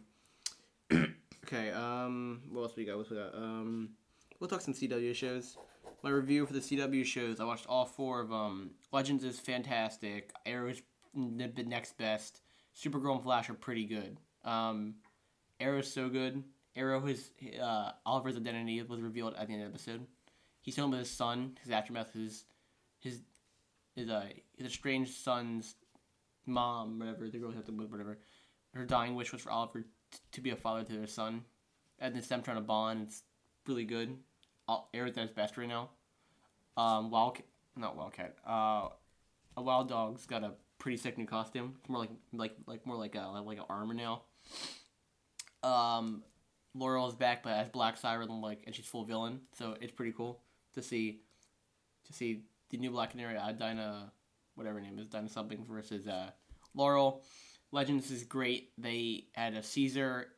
Okay, um, what else we got? What we got? Um, we'll talk some CW shows. My review for the CW shows, I watched all four of them. Legends is fantastic. Arrow's the the next best. Supergirl and Flash are pretty good. Um, Arrow's so good. Arrow, his uh, Oliver's identity was revealed at the end of the episode. He's home with his son. His aftermath is his his uh his estranged son's mom, whatever the girl had to whatever. Her dying wish was for Oliver t- to be a father to their son, and it's them trying to bond. It's really good. At his best right now. Um, Wildcat, not Wildcat. Uh, a Wild Dog's got a pretty sick new costume. It's more like like like more like a like an armor now. Um, Laurel is back, but as Black Siren, like, and she's full villain, so it's pretty cool to see to see the new Black Canary, uh, Dinah, whatever her name is, Dinah something versus uh, Laurel. Legends is great. They had a Caesar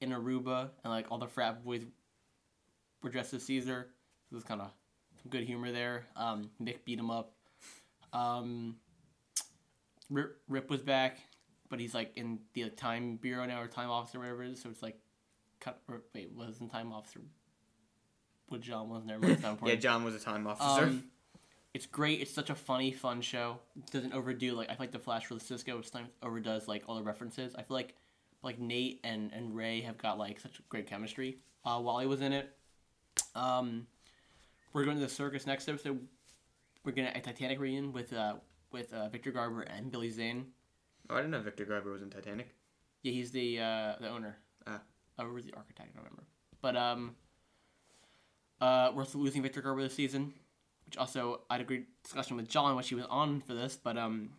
in Aruba, and like all the frat boys were dressed as Caesar. So there's kind of some good humor there. Um, Mick beat him up. Um, Rip, Rip was back, but he's like in the time bureau now or time officer, whatever it is. So it's like, cut, or, wait, wasn't time officer? What John was never mind. Yeah. John was a time officer. Um, it's great. It's such a funny, fun show. It doesn't overdo like I feel like the Flash for the Cisco. Sometimes overdoes like all the references. I feel like like Nate and and Ray have got like such great chemistry. Uh, Wally was in it. Um, we're going to the circus next episode. We're gonna a Titanic reunion with uh with uh, Victor Garber and Billy Zane. oh, I didn't know Victor Garber was in Titanic. Yeah, he's the uh, the owner. Ah. Uh, or the architect, I don't remember. But um, uh, we're losing Victor Garber this season, which also I had a great discussion with John when she was on for this. But um,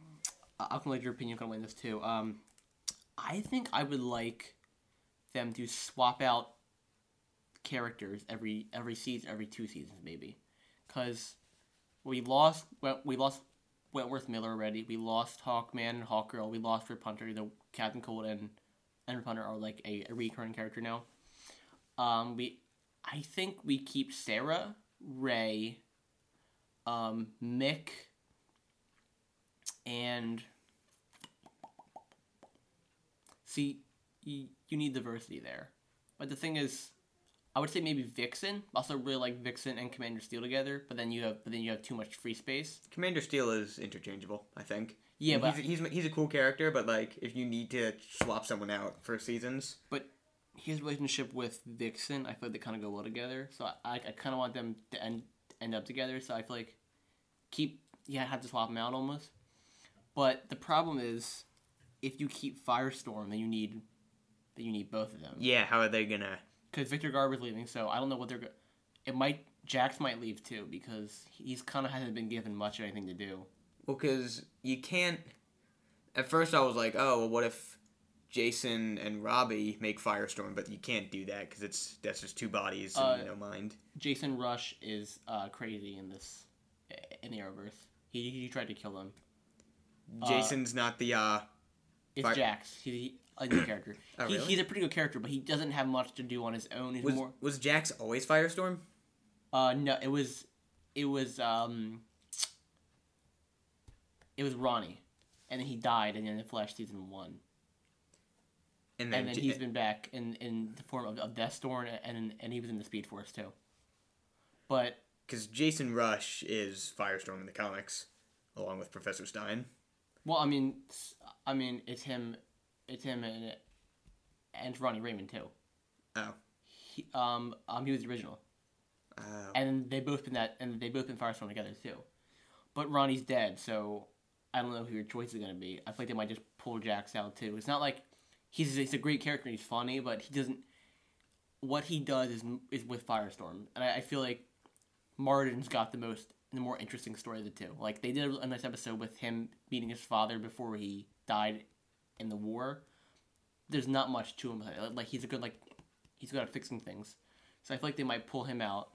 I'll collect your opinion on this too. Um, I think I would like them to swap out characters every every season, every two seasons maybe, because we lost we lost Wentworth Miller already. We lost Hawkman and Hawkgirl. We lost Rip Hunter. The Captain Cold and and Rip Hunter are like a, a recurring character now. Um, we, I think we keep Sarah, Ray, um, Mick, and see, you, you need diversity there. But the thing is, I would say maybe Vixen. Also, really like Vixen and Commander Steel together. But then you have, but then you have too much free space. Commander Steel is interchangeable, I think. Yeah, but he's, he's he's a cool character, but like if you need to swap someone out for seasons, but his relationship with Vixen, I feel like they kind of go well together. So I, I kind of want them to end end up together. So I feel like keep yeah, I have to swap them out almost. But the problem is, if you keep Firestorm, then you need then you need both of them. yeah, how are they gonna? Because Victor Garber's leaving, so I don't know what they're. go- It might Jax might leave too because he's kind of hasn't been given much of anything to do. Well, because you can't. At first, I was like, oh, well, what if Jason and Robbie make Firestorm? But you can't do that because it's that's just two bodies Uh, and no mind. Jason Rusch is uh, crazy in this in the Arrowverse. He, he tried to kill him. uh, Jason's not the uh. It's Fire- Jax. He's a new character. Oh, he, really? He's a pretty good character, but he doesn't have much to do on his own. He's Was more. was Jax always Firestorm? Uh, no, it was, it was um, it was Ronnie, and then he died in the Flash season one, And and then J- he's been back in in the form of, of Deathstorm, and and he was in the Speed Force too. But because Jason Rusch is Firestorm in the comics, along with Professor Stein. well, I mean, I mean, it's him, it's him and and Ronnie Raymond too. Oh. He, um, um, he was the original, Oh. and they both been that, and they both been Firestorm together too. But Ronnie's dead, so I don't know who your choice is gonna be. I feel like they might just pull Jax out too. It's not like he's he's a great character, and he's funny, but he doesn't. What he does is is with Firestorm, and I, I feel like Martin's got the most the more interesting story of the two. Like they did a nice episode with him meeting his father before he died in the war. There's not much to him. Like he's a good like he's good at fixing things. So I feel like they might pull him out.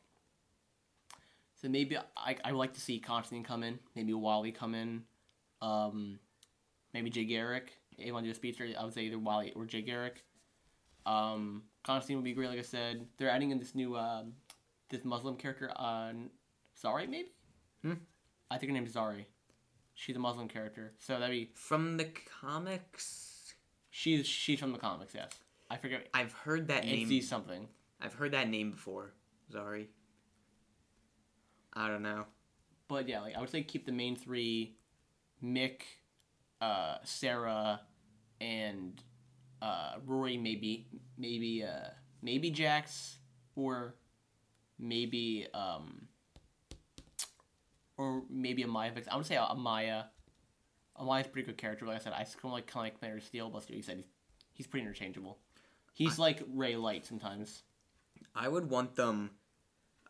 So maybe I I would like to see Constantine come in, maybe Wally come in, um, maybe Jay Garrick. If you want to do a speedster, I would say either Wally or Jay Garrick. Um, Constantine would be great, like I said. They're adding in this new um, this Muslim character on Zari, maybe. Hmm? I think her name's Zari. She's a Muslim character, so that'd be From the comics, she's she's from the comics. Yes, I forget. I've heard that name. Something. I've heard that name before. Sorry. I don't know. But yeah, like I would say keep the main three, Mick, uh, Sarah, and uh, Rory. Maybe maybe uh, maybe Jax or maybe um or maybe a Maya. I would say a, Maya. Amaya's a pretty good character. Like I said, I kind of like kind of like Commander Steel, but he said he's, he's pretty interchangeable. He's like Ray Light sometimes. I would want them.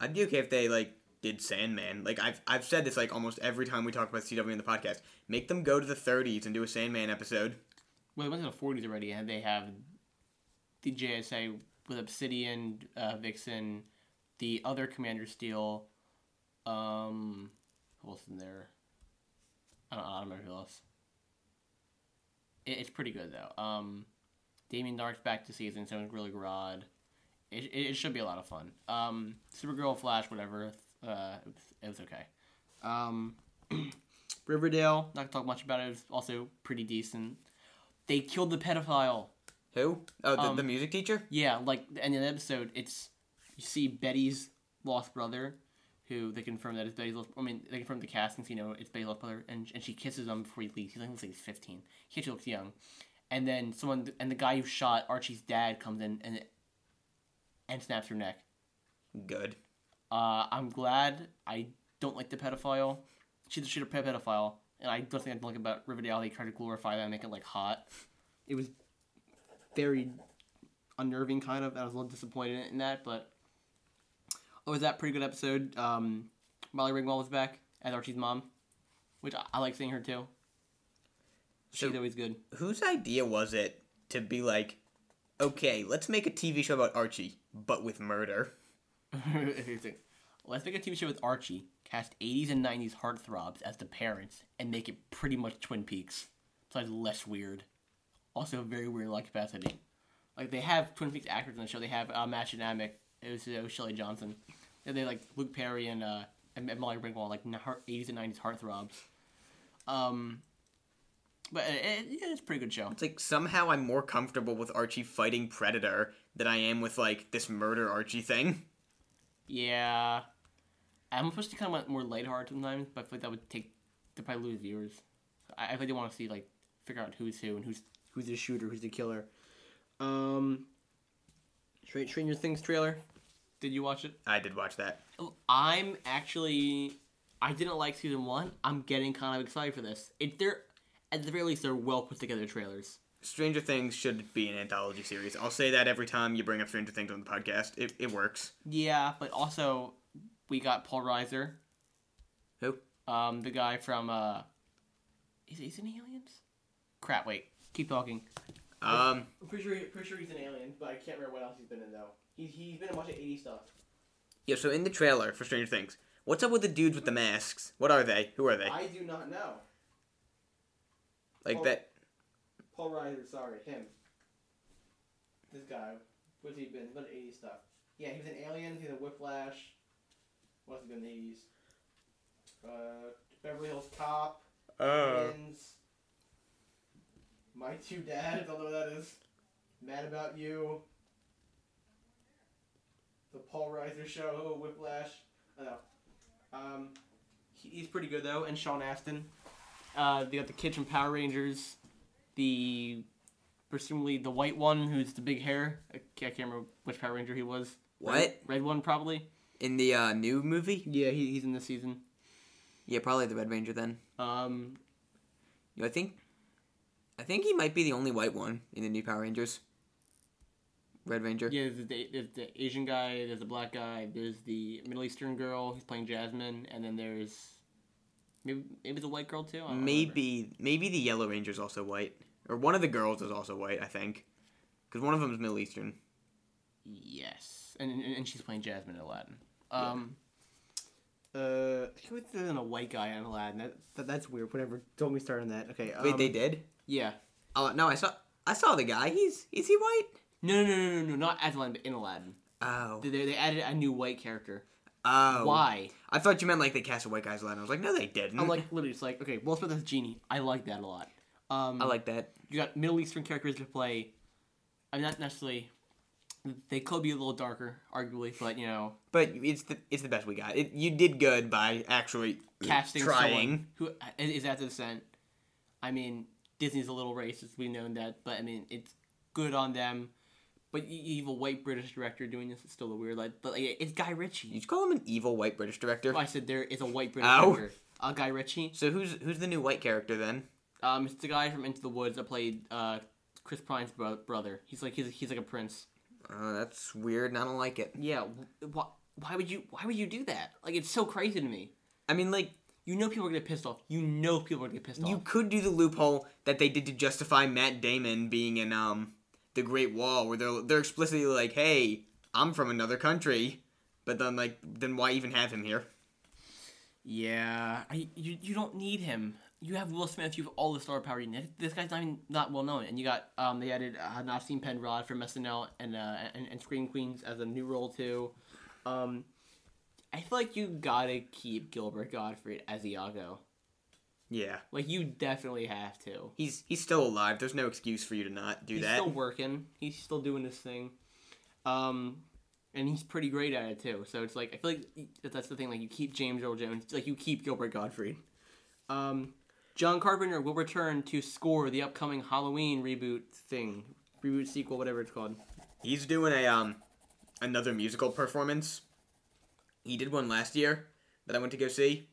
I'd be okay if they like did Sandman. Like I've I've said this like almost every time we talk about CW in the podcast. Make them go to the 30s and do a Sandman episode. well, they went to the forties already, and they have the JSA with Obsidian, uh, Vixen, the other Commander Steel. Um, in there? I don't, I don't remember who else. It, it's pretty good though. Um, Damien Darhk's back to season, so it's really Grodd. It, it, it should be a lot of fun. Um, Supergirl, Flash, whatever. Uh, it was, it was okay. Um, Riverdale, not gonna talk much about it. It was also pretty decent. They killed the pedophile. Who? Oh, the, Um, the music teacher. Yeah, like in the episode, it's you see Betty's lost brother, who they confirm that is Betty's lost. I mean, they confirm the casting, so you know it's Betty's lost brother, and and she kisses him before he leaves. He looks like he's fifteen. He actually looks young. And then someone, and the guy who shot Archie's dad comes in and and snaps her neck. Good. Uh, I'm glad. I don't like the pedophile. She's she's a pedophile, and I don't think I don't like about Riverdale. They try to glorify that and make it like hot. It was very unnerving, kind of. I was a little disappointed in that, but oh, was that pretty good episode? Um, Molly Ringwald was back as Archie's mom, which I, I like seeing her too. She's So- always good. Whose idea was it to be like, okay, let's make a TV show about Archie, but with murder? Let's make a TV show with Archie, cast 80s and 90s heartthrobs as the parents, and make it pretty much Twin Peaks. It's less weird. Also, very weird in like capacity. Like, they have Twin Peaks actors on the show. They have uh, Mädchen Amick, it was, it was Shelley Johnson. And they like Luke Perry and, uh, and and Molly Ringwald, like 80s and 90s heartthrobs. Um, but it, it, yeah, it's a pretty good show. It's like somehow I'm more comfortable with Archie fighting Predator than I am with like this murder Archie thing. Yeah. I'm supposed to kind of want more lighthearted sometimes, but I feel like that would take to probably lose viewers. I, I they want to see like figure out who's who and who's who's the shooter, who's the killer. Um, Str- Stranger Things trailer. Did you watch it? I did watch that. I'm actually. I didn't like season one. I'm getting kind of excited for this. It they're at the very least they're well put together trailers. Stranger Things should be an anthology series. I'll say that every time you bring up Stranger Things on the podcast. It, it works. Yeah, but also we got Paul Reiser, Who? um, the guy from uh, is he's in Aliens? Crap! Wait, keep talking. Um, I'm pretty sure, pretty sure he's an alien, but I can't remember what else he's been in though. He he's been in a bunch of '80s stuff. yeah, so in the trailer for Stranger Things, what's up with the dudes with the masks? What are they? Who are they? I do not know. Like Oh. that. Paul Reiser, sorry, him. This guy. What's he been? What '80s stuff? Yeah, he was an alien. He's a Whiplash. What's he been in the '80s? Uh, Beverly Hills Cop. Oh. My two dads. I don't know what that is. Mad About You. The Paul Reiser Show. Whiplash. I know. Um, he- he's pretty good though, and Sean Astin. Uh, they got the kids from Power Rangers. The presumably the white one who's the big hair. I can't remember which Power Ranger he was. What? Red, red one probably. In the uh, new movie? Yeah, he, he's in this season. Yeah, probably the Red Ranger then. Um, You know, I think, I think he might be the only white one in the new Power Rangers. Red Ranger. yeah, there's the, there's the Asian guy, there's the black guy, there's the Middle Eastern girl who's playing Jasmine, and then there's maybe maybe the white girl too. Don't remember. Maybe, maybe the Yellow Ranger's also white, or one of the girls is also white. I think, because one of them is Middle Eastern. Yes, and, and and she's playing Jasmine in Aladdin. Um, uh, I think there's a white guy in Aladdin. That, that that's weird. Whatever. Don't me start on that. Okay. Um, Wait, they did? Yeah. Oh no, I saw, I saw the guy. He's, is he white? No, no, no, no, no, no, not as Aladdin, but in Aladdin. Oh. They, they added a new white character. Oh. Why? I thought you meant like they cast a white guy as Aladdin. I was like, no, they didn't. I'm like literally, it's like okay, Will Smith as genie. I like that a lot. Um, I like that. you got Middle Eastern characters to play. I'm not necessarily. They could be a little darker, arguably, but you know, But it's the it's the best we got. It, you did good by actually casting trying. someone who is at the descent. I mean, Disney's a little racist. We know that, but I mean, it's good on them. But you white British director doing this. is still a weird, like, but like, it's Guy Ritchie. You call him an evil white British director. I said there is a white British Ow. director. Uh, Guy Ritchie. So who's who's the new white character then? Um, it's the guy from Into the Woods that played uh, Chris Pine's bro- brother. He's like he's, he's like a prince. Uh, that's weird, and I don't like it. Yeah. Why, why would you Why would you do that? Like it's so crazy to me. I mean, like You know people are gonna get pissed off. You know people are gonna get pissed off. you could do the loophole that they did to justify Matt Damon being in um the Great Wall, where they're they're explicitly like, "Hey, I'm from another country," but then like, then why even have him here? Yeah. I, you you don't need him. You have Will Smith. You have all the star power. You need. This guy's not even not well known. And you got um they added uh, Nasim Pedrad from SNL and uh and, and Scream Queens as a new role too. Um, I feel like you gotta keep Gilbert Gottfried as Iago. Yeah, Like you definitely have to. he's he's still alive. There's no excuse for you to not do he's that. He's still working. He's still doing this thing. Um, and he's pretty great at it too. So it's like I feel like that's the thing. Like you keep James Earl Jones, like you keep Gilbert Gottfried. Um, John Carpenter will return to score the upcoming Halloween reboot thing, reboot sequel, whatever it's called. He's doing a um another musical performance. He did one last year that I went to go see.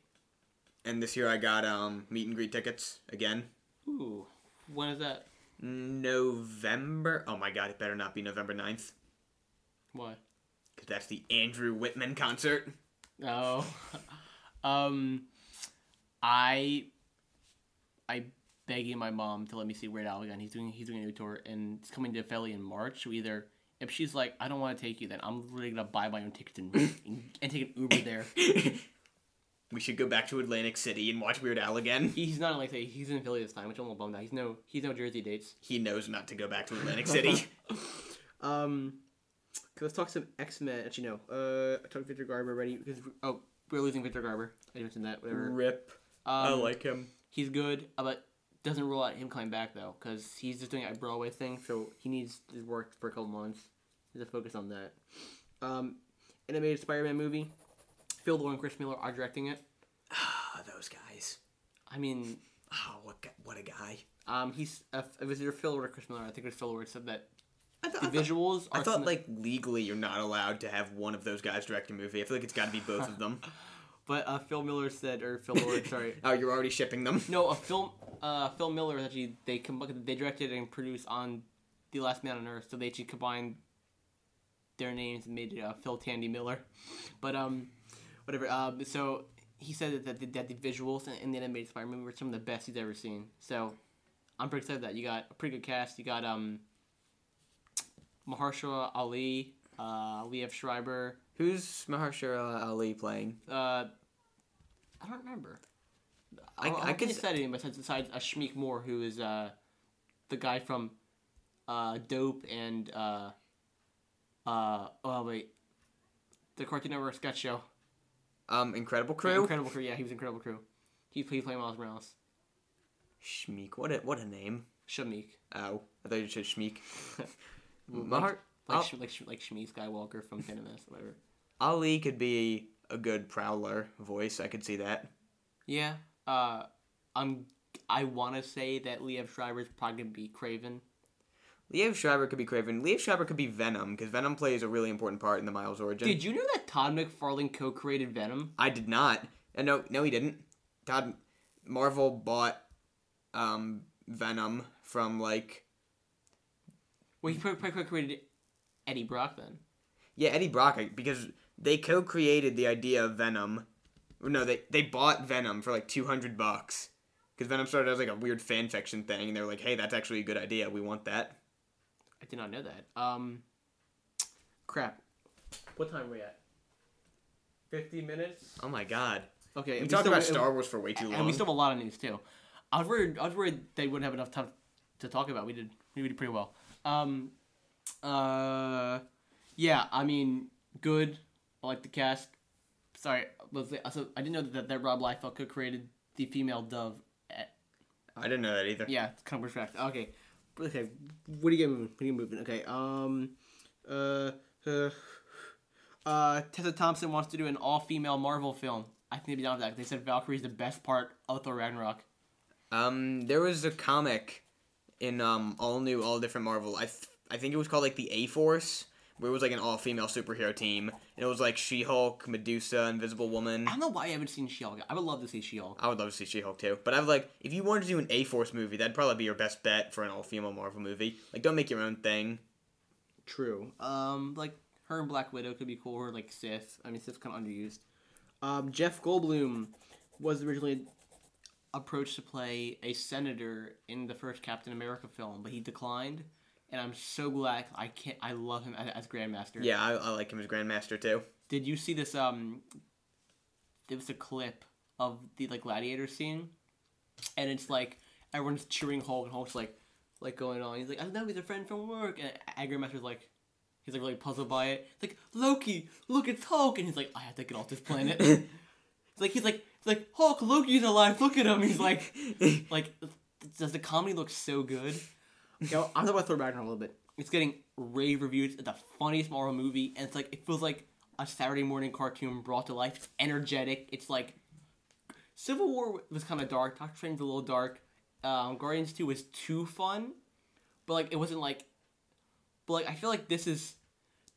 And this year I got um meet and greet tickets again. Ooh, when is that? November. Oh my god, it better not be November 9th. Why? Cuz that's the Andrew Whitman concert. Oh. um, I, I begging my mom to let me see Weird Al again. He's doing he's doing a new tour and it's coming to Philly in March. So either if she's like, I don't want to take you, then I'm really gonna buy my own tickets and, and, and take an Uber there. we should go back to Atlantic City and watch Weird Al again. He's not in like he's in Philly this time, which I'm a little bummed out. He's no he's no Jersey dates. He knows not to go back to Atlantic City. Um, okay, let's talk some X Men. Actually, no. Uh, I talked Victor Garber already because oh we're losing Victor Garber. I mentioned that. Whatever. Rip. Um, I like him. He's good, uh, but doesn't rule out him coming back though, because he's just doing a Broadway thing, so he needs to work for a couple months. He's to focus on that. Um, animated Spider-Man movie. Phil Lord and Chris Miller are directing it. Ah, those guys. I mean, Oh, what gu- what a guy. um, he's uh, it was either Phil Lord or Chris Miller. I think it was Phil Lord said that I, th- the I thought, visuals are. I thought some- like legally you're not allowed to have one of those guys direct a movie. I feel like it's got to be both of them. but uh, Phil Miller said, or Phil Lord, sorry. Oh, you're already shipping them. No, a film. Uh, Phil Miller actually they com- they directed and produced on the Last Man on Earth, so they actually combined their names and made it uh, Phil Tandy Miller. But um, whatever. Um, so he said that the, that the visuals in, in the animated Spider-Man were some of the best he's ever seen. So I'm pretty excited that you got a pretty good cast. You got um, Mahershala Ali, uh, Liev Schreiber. Who's Mahershala Ali playing? Uh, I don't remember. I- I, I, I could said it besides besides uh, Shmeek Moore, who is uh, the guy from uh, Dope and uh, uh, oh wait, the Cartoon Network sketch show. Um, Incredible Crew. Incredible Crew. Yeah, he was Incredible Crew. He he played Miles Morales. Shmeek. What a what a name. Shameek. Oh, I thought you said Shmeek. Like, Mahar- like, like, like Shmi Skywalker from Venomous, whatever. Ali could be a good Prowler voice. I could see that. Yeah. Uh, I'm. I want to say that Liev Schreiber's probably gonna be Kraven. Liev Schreiber could be Kraven. Liev Schreiber could be Venom because Venom plays a really important part in the Miles origin. Did you know that Todd McFarlane co-created Venom? I did not. And no, no, he didn't. Todd Marvel bought um, Venom from like Well, he probably co-created Eddie Brock then. yeah Eddie Brock because they co-created the idea of Venom. No, they they bought Venom for like two hundred bucks because Venom started as like a weird fan fiction thing, and they were like, "Hey, that's actually a good idea. We want that." I did not know that. Um, crap. What time are we at? Fifty minutes. Oh my god, Okay, we and talked about Star Wars for way too long. and we still have a lot of news too. I was worried. I was worried they wouldn't have enough time to talk about. We did. We did pretty well. Um, uh, yeah. I mean, good. I like the cast. Sorry, was it, so I didn't know that that Rob Liefeld co-created the female Dove. At, I didn't know that either. yeah, it's kind of weird fact. Okay, okay. What are you moving? What are you moving? Okay. Um, uh, uh, uh, Tessa Thompson wants to do an all-female Marvel film. I think they'd be down with that. They said Valkyrie's the best part of Thor Ragnarok. Um, there was a comic in um all new, all different Marvel. I th- I think it was called like the A Force, where it was like an all female superhero team, and it was like She Hulk, Medusa, Invisible Woman. I don't know why I haven't seen She-Hulk. I would love to see She-Hulk. I would love to see She Hulk too, but I've like if you wanted to do an A Force movie, that'd probably be your best bet for an all female Marvel movie. Like, don't make your own thing. True. Um, like her and Black Widow could be cool. Or like Sif. I mean, Sif's kind of underused. Um, Jeff Goldblum was originally approached to play a senator in the first Captain America film, but he declined. And I'm so glad. I can't. I love him as, as Grandmaster. Yeah, I, I like him as Grandmaster too. Did you see this? Um, there was a clip of the like gladiator scene, and it's like everyone's cheering Hulk, and Hulk's like, like going on. He's like, I know he's a friend from work, and Agrimaster's like, he's like really puzzled by it. It's like Loki, look, it's Hulk, and he's like, I have to get off this planet. it's like he's like, it's like Hulk, Loki's alive. Look at him. He's like, like, does the comedy look so good? Yo, I'm talking about Thor Ragnarok a little bit. It's getting rave reviews. It's the funniest Marvel movie, and it's like it feels like a Saturday morning cartoon brought to life. It's energetic. It's like Civil War was kind of dark. Doctor Strange was a little dark. Um, Guardians Two was too fun, but like it wasn't like. But like I feel like this is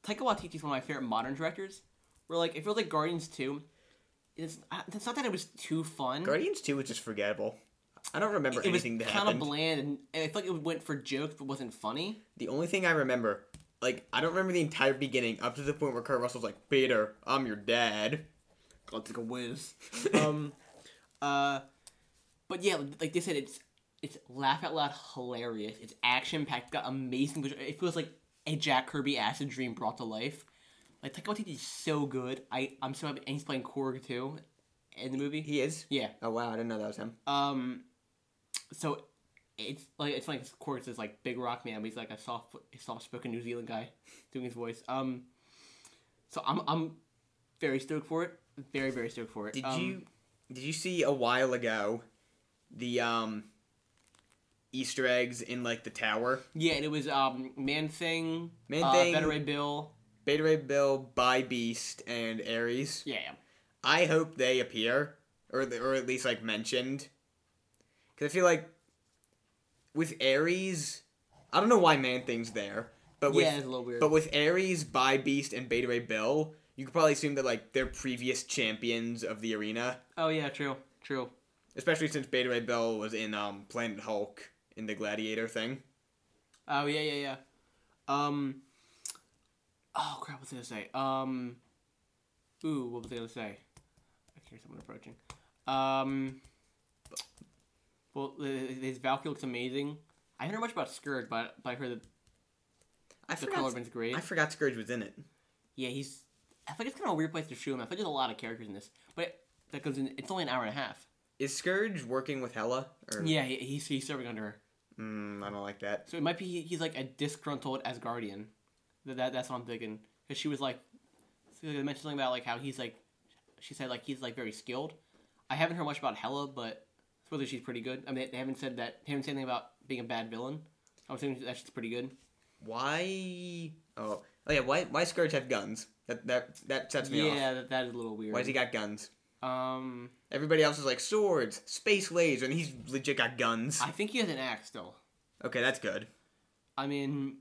Taika Waititi's one of my favorite modern directors. Where like it feels like Guardians Two. It's it's not that it was too fun. Guardians Two was just forgettable. I don't remember it was anything that kind of happened. bland, and I feel like it went for jokes, but wasn't funny. The only thing I remember, like, I don't remember the entire beginning up to the point where Kurt Russell's like, Peter, I'm your dad. God, take a whiz. um, uh, but yeah, like they said, it's it's laugh out loud hilarious. It's action packed. Got amazing. It feels like a Jack Kirby acid dream brought to life. Like Taika Waititi is so good. I I'm so happy, and he's playing Korg too, in the movie. He is? Yeah. Oh, wow, I didn't know that was him. Um, so it's like it's like Korg's is like big rock man, but he's like a soft soft spoken New Zealand guy doing his voice. Um, so I'm I'm very stoked for it. Very very stoked for it. Did Um, you did you see a while ago the um Easter eggs in like the tower? Yeah, and it was um Man Thing, Man uh, Thing- Beta Ray Bill. Beta Ray Bill, Bi-Beast, and Ares. Yeah, I hope they appear, or or at least like mentioned, because I feel like with Ares, I don't know why Man Thing's there, but with yeah, it's a little weird. but with Ares, Bi-Beast, and Beta Ray Bill, you could probably assume that like they're previous champions of the arena, oh yeah, true, true. especially since Beta Ray Bill was in um Planet Hulk in the Gladiator thing. Oh yeah, yeah, yeah. Um. Oh crap! What was I gonna say? Um. Ooh, what was I gonna say? I hear someone approaching. Um. Well, his Valkyrie looks amazing. I haven't heard much about Scourge, but, but I heard that I the forgot. colorman's great. I forgot Scourge was in it. yeah, he's. I think it's kind of a weird place to shoot him. I think there's a lot of characters in this, but that goes in. It's only an hour and a half. Is Scourge working with Hela? Or, Yeah, he, he's he's serving under her. Mm, I don't like that. So it might be he's like a disgruntled Asgardian. That, that that's what I'm thinking. Because she was like, they mentioned something about like how he's like, she said like he's like very skilled. I haven't heard much about Hela, but supposedly she's pretty good. I mean, they haven't said that. They haven't said anything about being a bad villain. I'm assuming that she's pretty good. Why? Oh, oh yeah. Why? Why Scourge have guns? That that that sets me off. Yeah, that, that is a little weird. Why's he got guns? Um, Everybody else is like swords, space laser, and he's legit got guns. I think he has an axe still. Okay, that's good. I mean,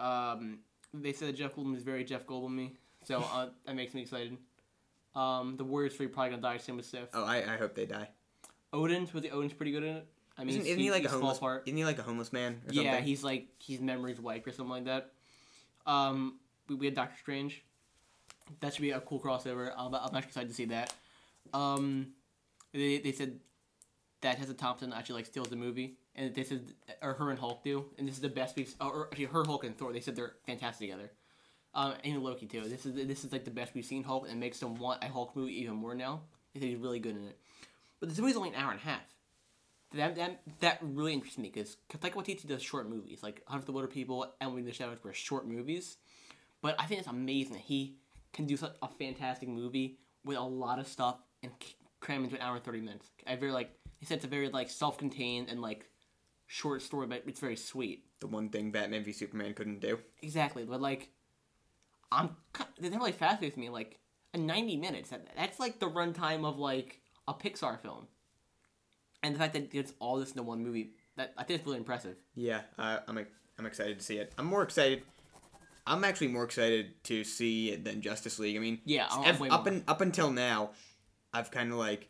um, they said that Jeff Goldblum is very Jeff Goldblum me, so uh, that makes me excited. Um, the Warriors three probably gonna die. Same with Sif. Oh, I, I hope they die. Odin's, but the Odin's pretty good in it. I mean, Isn't, isn't he like a homeless? part. Isn't he like a homeless man or Yeah, something? he's like he's memory's wife or something like that. Um, we, we had Doctor Strange. That should be a cool crossover. I'm, I'm actually excited to see that. Um, they, they said that Tessa Thompson actually like steals the movie, and this is or her and Hulk do, and this is the best we've or actually her Hulk and Thor. They said they're fantastic together. Um, and Loki too. This is this is like the best we've seen Hulk, and it makes them want a Hulk movie even more now. They think he's really good in it. But the movie's only an hour and a half. That that, that really interests me because Taika Waititi does short movies like Hunt for the Wilder People and Wing the Shadows were short movies, but I think it's amazing that he can do such a fantastic movie with a lot of stuff and cram into an hour and thirty minutes. I very like he said it's a very like self-contained and like short story, but it's very sweet. the one thing Batman v Superman couldn't do. Exactly, but like, I'm that really fascinates me. Like, a ninety minutes. That, that's like the runtime of like a Pixar film, and the fact that it's all this in one movie. That I think it's really impressive. Yeah, uh, I'm I'm excited to see it. I'm more excited. I'm actually more excited to see it than Justice League. I mean, Yeah, I'm ev- way up and up until now, I've kind of like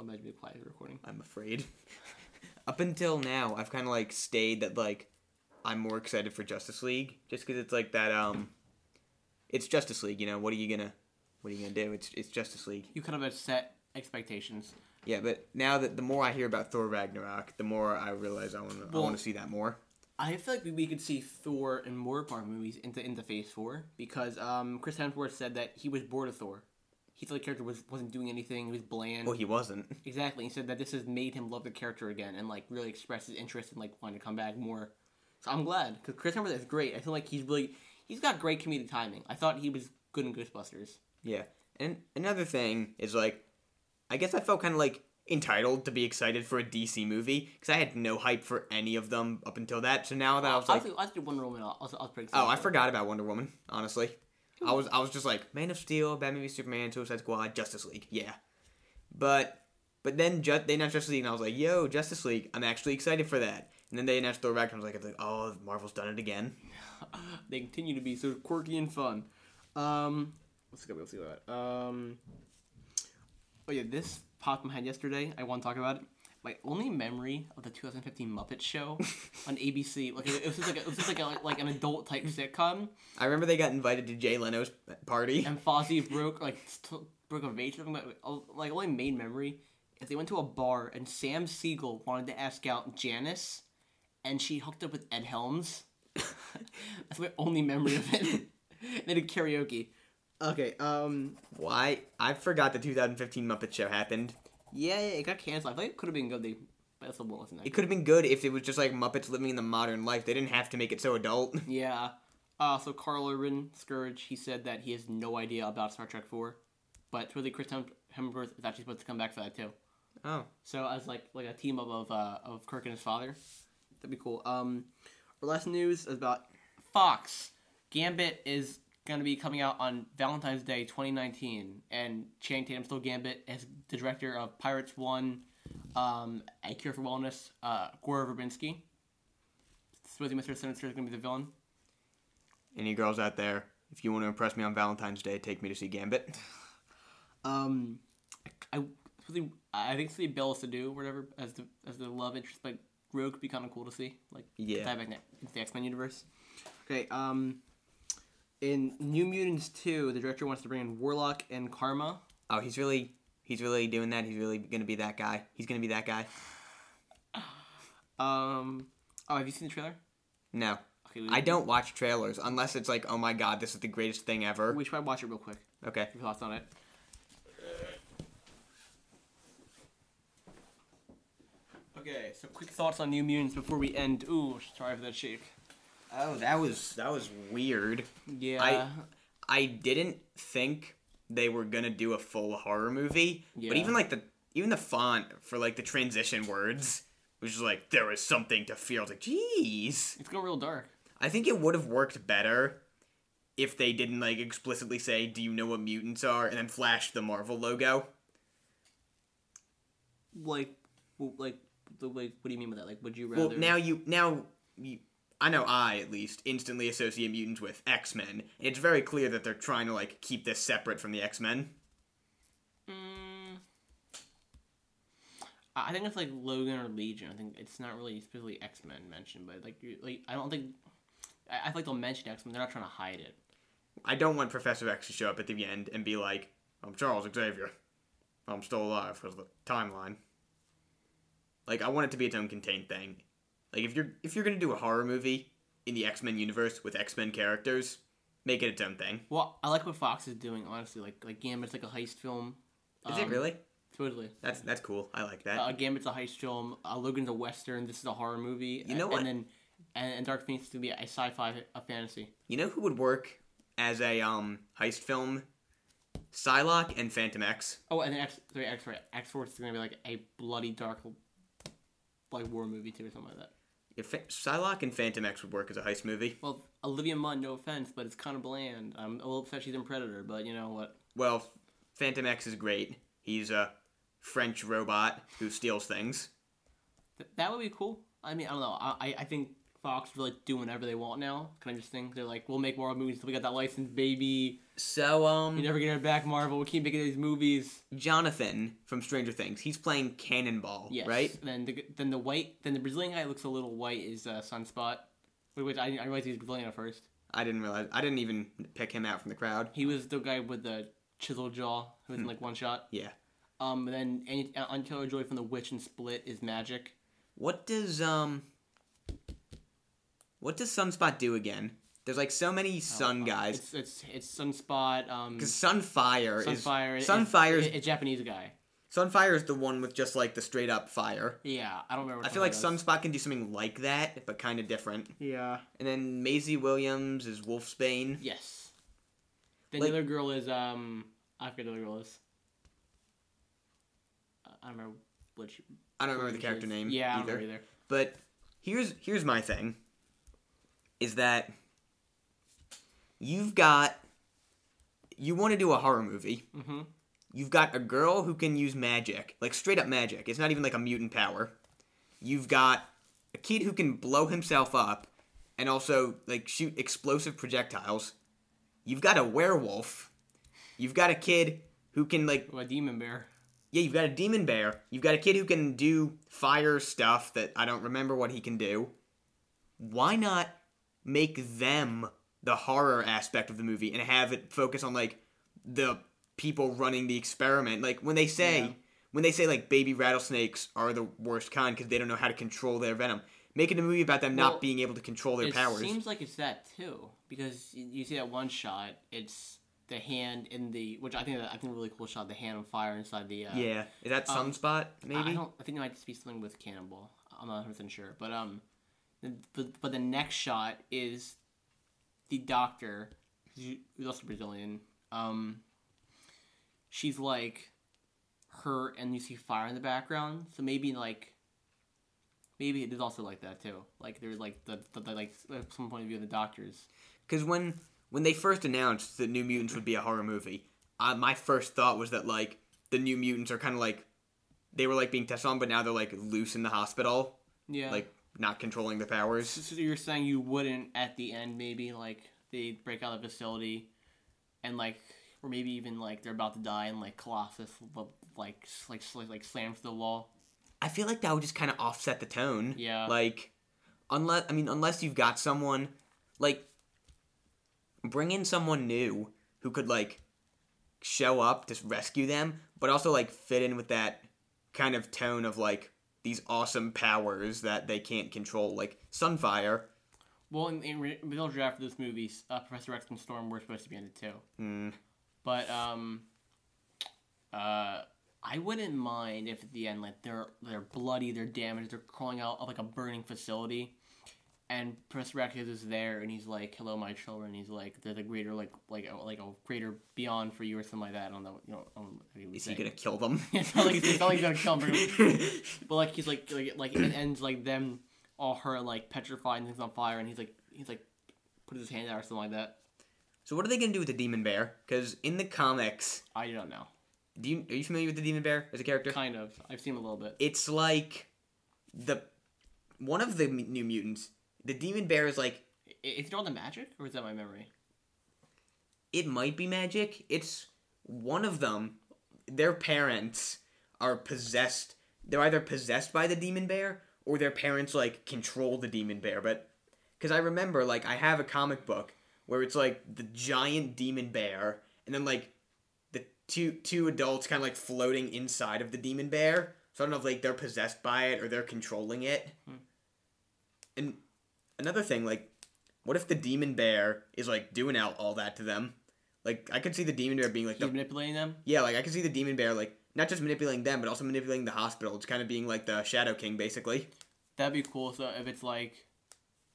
imagine me quiet recording. I'm afraid. up until now, I've kind of like stayed that like I'm more excited for Justice League just because it's like that. Um, it's Justice League. You know, what are you gonna, what are you gonna do? It's it's Justice League. You kind of have set expectations. Yeah, but now that the more I hear about Thor Ragnarok, the more I realize I want to I want to see that more. I feel like we, could see Thor and more Marvel movies into into Phase Four because um, Chris Hemsworth said that he was bored of Thor. He thought the character was wasn't doing anything. He was bland. Well, he wasn't. Exactly. He said that this has made him love the character again and like really express his interest in like wanting to come back more. So I'm glad because Chris Hemsworth is great. I feel like he's really he's got great comedic timing. I thought he was good in Ghostbusters. Yeah. And another thing is like, I guess I felt kind of like entitled to be excited for a DC movie because I had no hype for any of them up until that. So now that I was like, I was Wonder Woman. I was, I was pretty excited. oh, I forgot about Wonder Woman. Honestly, I was I was just like Man of Steel, Batman v Superman, Suicide Squad, Justice League. Yeah. But but then ju- they announced Justice League, and I was like, yo, Justice League. I'm actually excited for that. And then they announced Thor Ragnarok. I was like, oh, Marvel's done it again. they continue to be so quirky and fun. Um, let's go. Let's see what. Um, oh yeah, this popped in my head yesterday. I want to talk about it. My only memory of the 2015 Muppet Show on ABC, like it was just like a, it was just like a, like an adult type sitcom, I remember they got invited to Jay Leno's party. and Fozzie broke like st- broke a vase. or something, uh, like only main memory is they went to a bar and Sam Eagle wanted to ask out Janice, and she hooked up with Ed Helms. That's my only memory of it. they did karaoke. Okay. Um. Why? I forgot the 2015 Muppet Show happened. Yeah, yeah, it got canceled. I thought it could have been good. They, but it still wasn't. It could have been good if it was just like Muppets living in the modern life. They didn't have to make it so adult. Yeah. Uh, so Karl Urban Scourge, he said that he has no idea about Star Trek Four, but really Chris Hem- Hemsworth is actually supposed to come back for that too. Oh, So as like like a team up of uh, of Kirk and his father, that'd be cool. Um, our last news is about Fox. Gambit is gonna be coming out on Valentine's Day 2019, and Channing Tatum still Gambit as the director of Pirates One, um, A Cure for Wellness. Uh, Gore Verbinski. Supposedly Mr. Sinister is gonna be the villain. any girls out there? If you want to impress me on Valentine's Day, take me to see Gambit. Um, I I, I think see Bella Sadu or whatever as the as the love interest, but Rogue would be kind of cool to see, like Yeah. dive back into the X Men universe. Okay, um, in New Mutants two, the director wants to bring in Warlock and Karma. Oh, he's really, he's really doing that. He's really gonna be that guy. He's gonna be that guy. Um, oh, have you seen the trailer? No, Okay, I don't watch trailers unless it's like, oh my god, this is the greatest thing ever. We should probably watch it real quick. Okay. Your thoughts on it? Okay, so quick thoughts on New Mutants before we end. Ooh, sorry for that shake. Oh, that was that was weird. Yeah. I I didn't think they were gonna do a full horror movie, Yeah. but even like the even the font for like the transition words was just like there was something to fear. I was like, jeez. It's going real dark. I think it would have worked better if they didn't like explicitly say, "Do you know what mutants are?" and then flash the Marvel logo. Like, like the like, what do you mean by that? Like, would you rather? Well, now you now you, I know I at least instantly associate mutants with X Men. It's very clear that they're trying to like keep this separate from the X Men. Mm, I think it's like Logan or Legion. I think it's not really specifically X Men mentioned, but like, like I don't think. I, I feel like they'll mention X Men. They're not trying to hide it. I don't want Professor X to show up at the end and be like, "I'm Charles Xavier. I'm still alive because the timeline." Like I want it to be its own contained thing. Like if you're if you're gonna do a horror movie in the X Men universe with X Men characters, make it its own thing. Well, I like what Fox is doing. Honestly, like like Gambit's like a heist film. Is it Um, really? Totally. That's that's cool. I like that. Uh, Gambit's a heist film. Uh, Logan's a western. This is a horror movie. You know what? and then and, and Dark Phoenix is gonna be a sci-fi, a fantasy. You know who would work as a um heist film? Psylocke and Fantomex. Oh, and then X three X, X Force is gonna be like a bloody dark, like war movie too, or something like that. If Fa- Psylocke and Fantomex would work as a heist movie. Well, Olivia Munn, no offense, but it's kind of bland. I'm a little upset she's in Predator, but you know what? Well, Fantomex is great. He's a French robot who steals things. Th- that would be cool. I mean, I don't know. I, I- think Fox is really doing whatever they want now. Can I just think they're like, we'll make more movies until we got that license, baby. So um You never get it back, Marvel. We keep making these movies. Jonathan from Stranger Things, he's playing Cannonball, Yes. right? Then the then the white then the Brazilian guy looks a little white is uh, Sunspot, which which I I realized he was Brazilian at first. I didn't realize. I didn't even pick him out from the crowd. He was the guy with the chisel jaw who was in like one shot. Yeah. Um, and then Annie, uh, Anya Joy from The Witch and Split is Magik. What does um What does Sunspot do again? There's like so many sun Uh, guys. It's it's it's Sunspot. Um, Because Sunfire, Sunfire. is is- Sunfire is is a Japanese guy. Sunfire is the one with just like the straight up fire. Yeah, I don't remember. I feel like Sunspot can do something like that, but kind of different. Yeah. And then Maisie Williams is Wolfsbane. Yes. Then Like- the other girl is um I forget the other girl is. Uh, I don't remember what she. I don't remember the character is. name Yeah, either. either. But here's here's my thing. Is that you've got you want to do a horror movie. Mm-hmm. You've got a girl who can use magic, like straight up magic. It's not even like a mutant power. You've got a kid who can blow himself up and also like shoot explosive projectiles. You've got a werewolf. You've got a kid who can like about Demon Bear? yeah, you've got a demon bear. You've got a kid who can do fire stuff that I don't remember what he can do. Why not make them the horror aspect of the movie and have it focus on like the people running the experiment? Like when they say Yeah. when they say like baby rattlesnakes are the worst kind because they don't know how to control their venom. Making a movie about them Well, not being able to control their powers. it powers. seems like it's that too because you see that one shot. It's the hand in the which I think I think a really cool shot. The hand on fire inside the. Uh, yeah, is that um, Sunspot? Maybe. I don't. I think it might just be something with Cannonball. I'm not 100 percent sure, but um, the, but but the next shot is the doctor, who's also Brazilian. Um, she's like her, and you see fire in the background. So maybe like maybe it is also like that too. Like there's like the, the, the like some point of view of the doctors. Because when when they first announced that New Mutants would be a horror movie, uh, my first thought was that like the New Mutants are kind of like they were like being tested on, but now they're like loose in the hospital, Yeah. like not controlling the powers. So you're saying you wouldn't at the end maybe like they break out of the facility and like or maybe even like they're about to die and like Colossus like like like, like slams the wall. I feel like that would just kind of offset the tone. Yeah. Like, unless I mean, unless you've got someone like bring in someone new who could like show up to rescue them, but also like fit in with that kind of tone of like these awesome powers that they can't control, like Sunfire. Well, in, in re- middle draft of this movie, uh, Professor X and Storm were supposed to be in it too. Hmm. But um, uh, I wouldn't mind if at the end like they're they're bloody, they're damaged, they're crawling out of like a burning facility, and Professor X is there, and he's like, "Hello, my children." He's like, "There's a greater like like a, like a greater beyond for you or something like that." I don't know. You know, know what he was Is he gonna kill them? it's not like it's not like he's gonna kill them, But like he's like like like it ends like them all hurt like petrified and things on fire, and he's like he's like put his hand out or something like that. so what are they gonna do with the demon bear? Because in the comics, I don't know. do you are you familiar with the demon bear as a character? Kind of. I've seen him a little bit. It's like the one of the m- new mutants, the demon bear is like is it all the magic, or is that my memory? it might be magic. It's one of them. Their parents are possessed. They're either possessed by the demon bear or their parents like control the demon bear. But because I remember, like, I have a comic book where it's like the giant demon bear, and then like the two two adults kind of like floating inside of the demon bear. So I don't know if like they're possessed by it or they're controlling it. Hmm. And another thing, like, what if the demon bear is like doing out all that to them? Like, I could see the demon bear being like He's the manipulating them. yeah, like I could see the demon bear like not just manipulating them, but also manipulating the hospital. It's kind of being like the Shadow King, basically. That'd be cool. So if it's like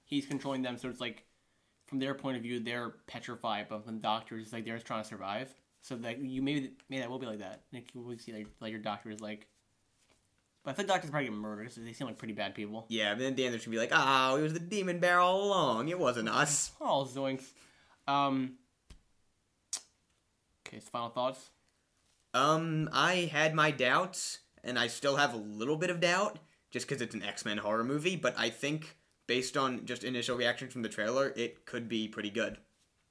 he's controlling them, so it's like from their point of view, they're petrified, but from the doctors, it's like they're just trying to survive. So that you maybe maybe that will be like that. Like will see like like your doctor is like. But I think doctors probably get murdered because they seem like pretty bad people. Yeah, but then at the end they're gonna be like, "Oh, it was the demon bear all along. It wasn't us." Oh, zoinks. Um. Okay, so final thoughts. Um, I had my doubts, and I still have a little bit of doubt, just because it's an X Men horror movie. But I think, based on just initial reactions from the trailer, it could be pretty good.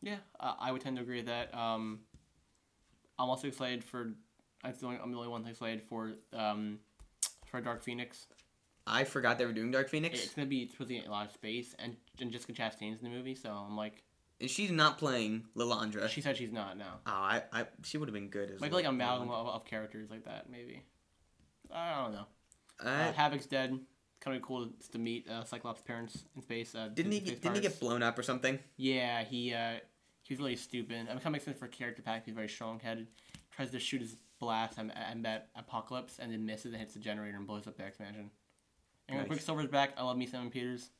Yeah, uh, I would tend to agree with that. Um, I'm also excited for. I'm the only, I'm the only one that's excited for um, for Dark Phoenix. I forgot they were doing Dark Phoenix, It's gonna be supposed to get a lot of space, and, and Jessica Chastain's in the movie, so I'm like, and she's not playing Lilandra. she said she's not now. Oh, I, I, she would have been good as Like like Lilandra. amalgam of, of characters like that, maybe. I don't know. Uh, Uh, Havok's dead. Kind of cool to meet uh, Cyclops' parents in space. Uh, didn't he? space Get, didn't he get blown up or something? Yeah, he uh, he was really stupid. I mean, kind of makes sense for a character pack. He's very strong headed. Tries to shoot his blast and, and that apocalypse, and then misses and hits the generator and blows up the X Mansion. And Nice. Quicksilver's back. I love me Simon Peters.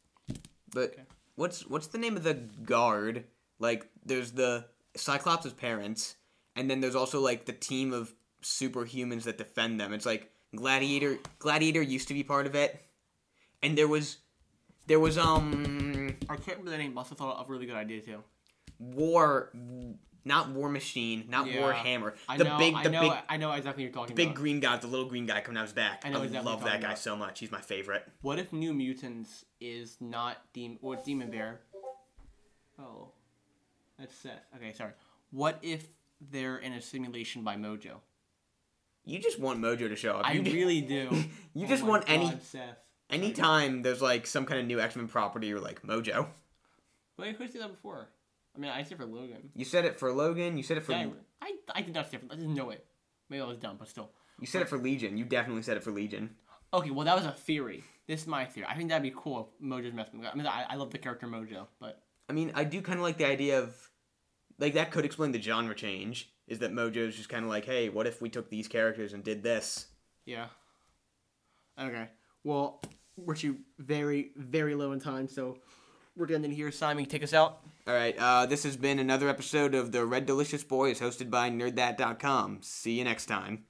But Okay. what's what's the name of the guard? Like, there's the Cyclops' parents, and then there's also like the team of superhumans that defend them. It's like Gladiator. Gladiator used to be part of it, and there was there was um I can't remember the name. Must have thought of a really good idea too. War, not War Machine, not Yeah. Warhammer. I the know. big I the know. big I know exactly what you're talking big about. green guy, the little green guy coming out his back. I know exactly love that guy talking so much. He's my favorite. What if New Mutants is not Demon or Demon Bear? Oh, that's Seth. Okay, sorry. What if they're in a simulation by Mojo? You just want Mojo to show up. I You really do. You Oh just want any God, Seth. anytime there's like some kind of new X Men property, you're like Mojo. Wait, who's did that before? I mean, I said for Logan. You said it for Logan. You said it for Yeah, I, I did not say for. I didn't know it. Maybe I was dumb, but still. you said it for Legion. You definitely said it for Legion. Okay, well that was a theory. This is my theory. I think that'd be cool if Mojo's messing. with I mean, I, I love the character Mojo, but I mean, I do kind of like the idea of like that could explain the genre change. Is that Mojo's just kind of like, hey, what if we took these characters and did this? yeah. Okay. Well, we're too very very low in time, so we're gonna end here. Simon, take us out. All right, uh, this has been another episode of the Red Delicious Boys, hosted by NerdThat.com. See you next time.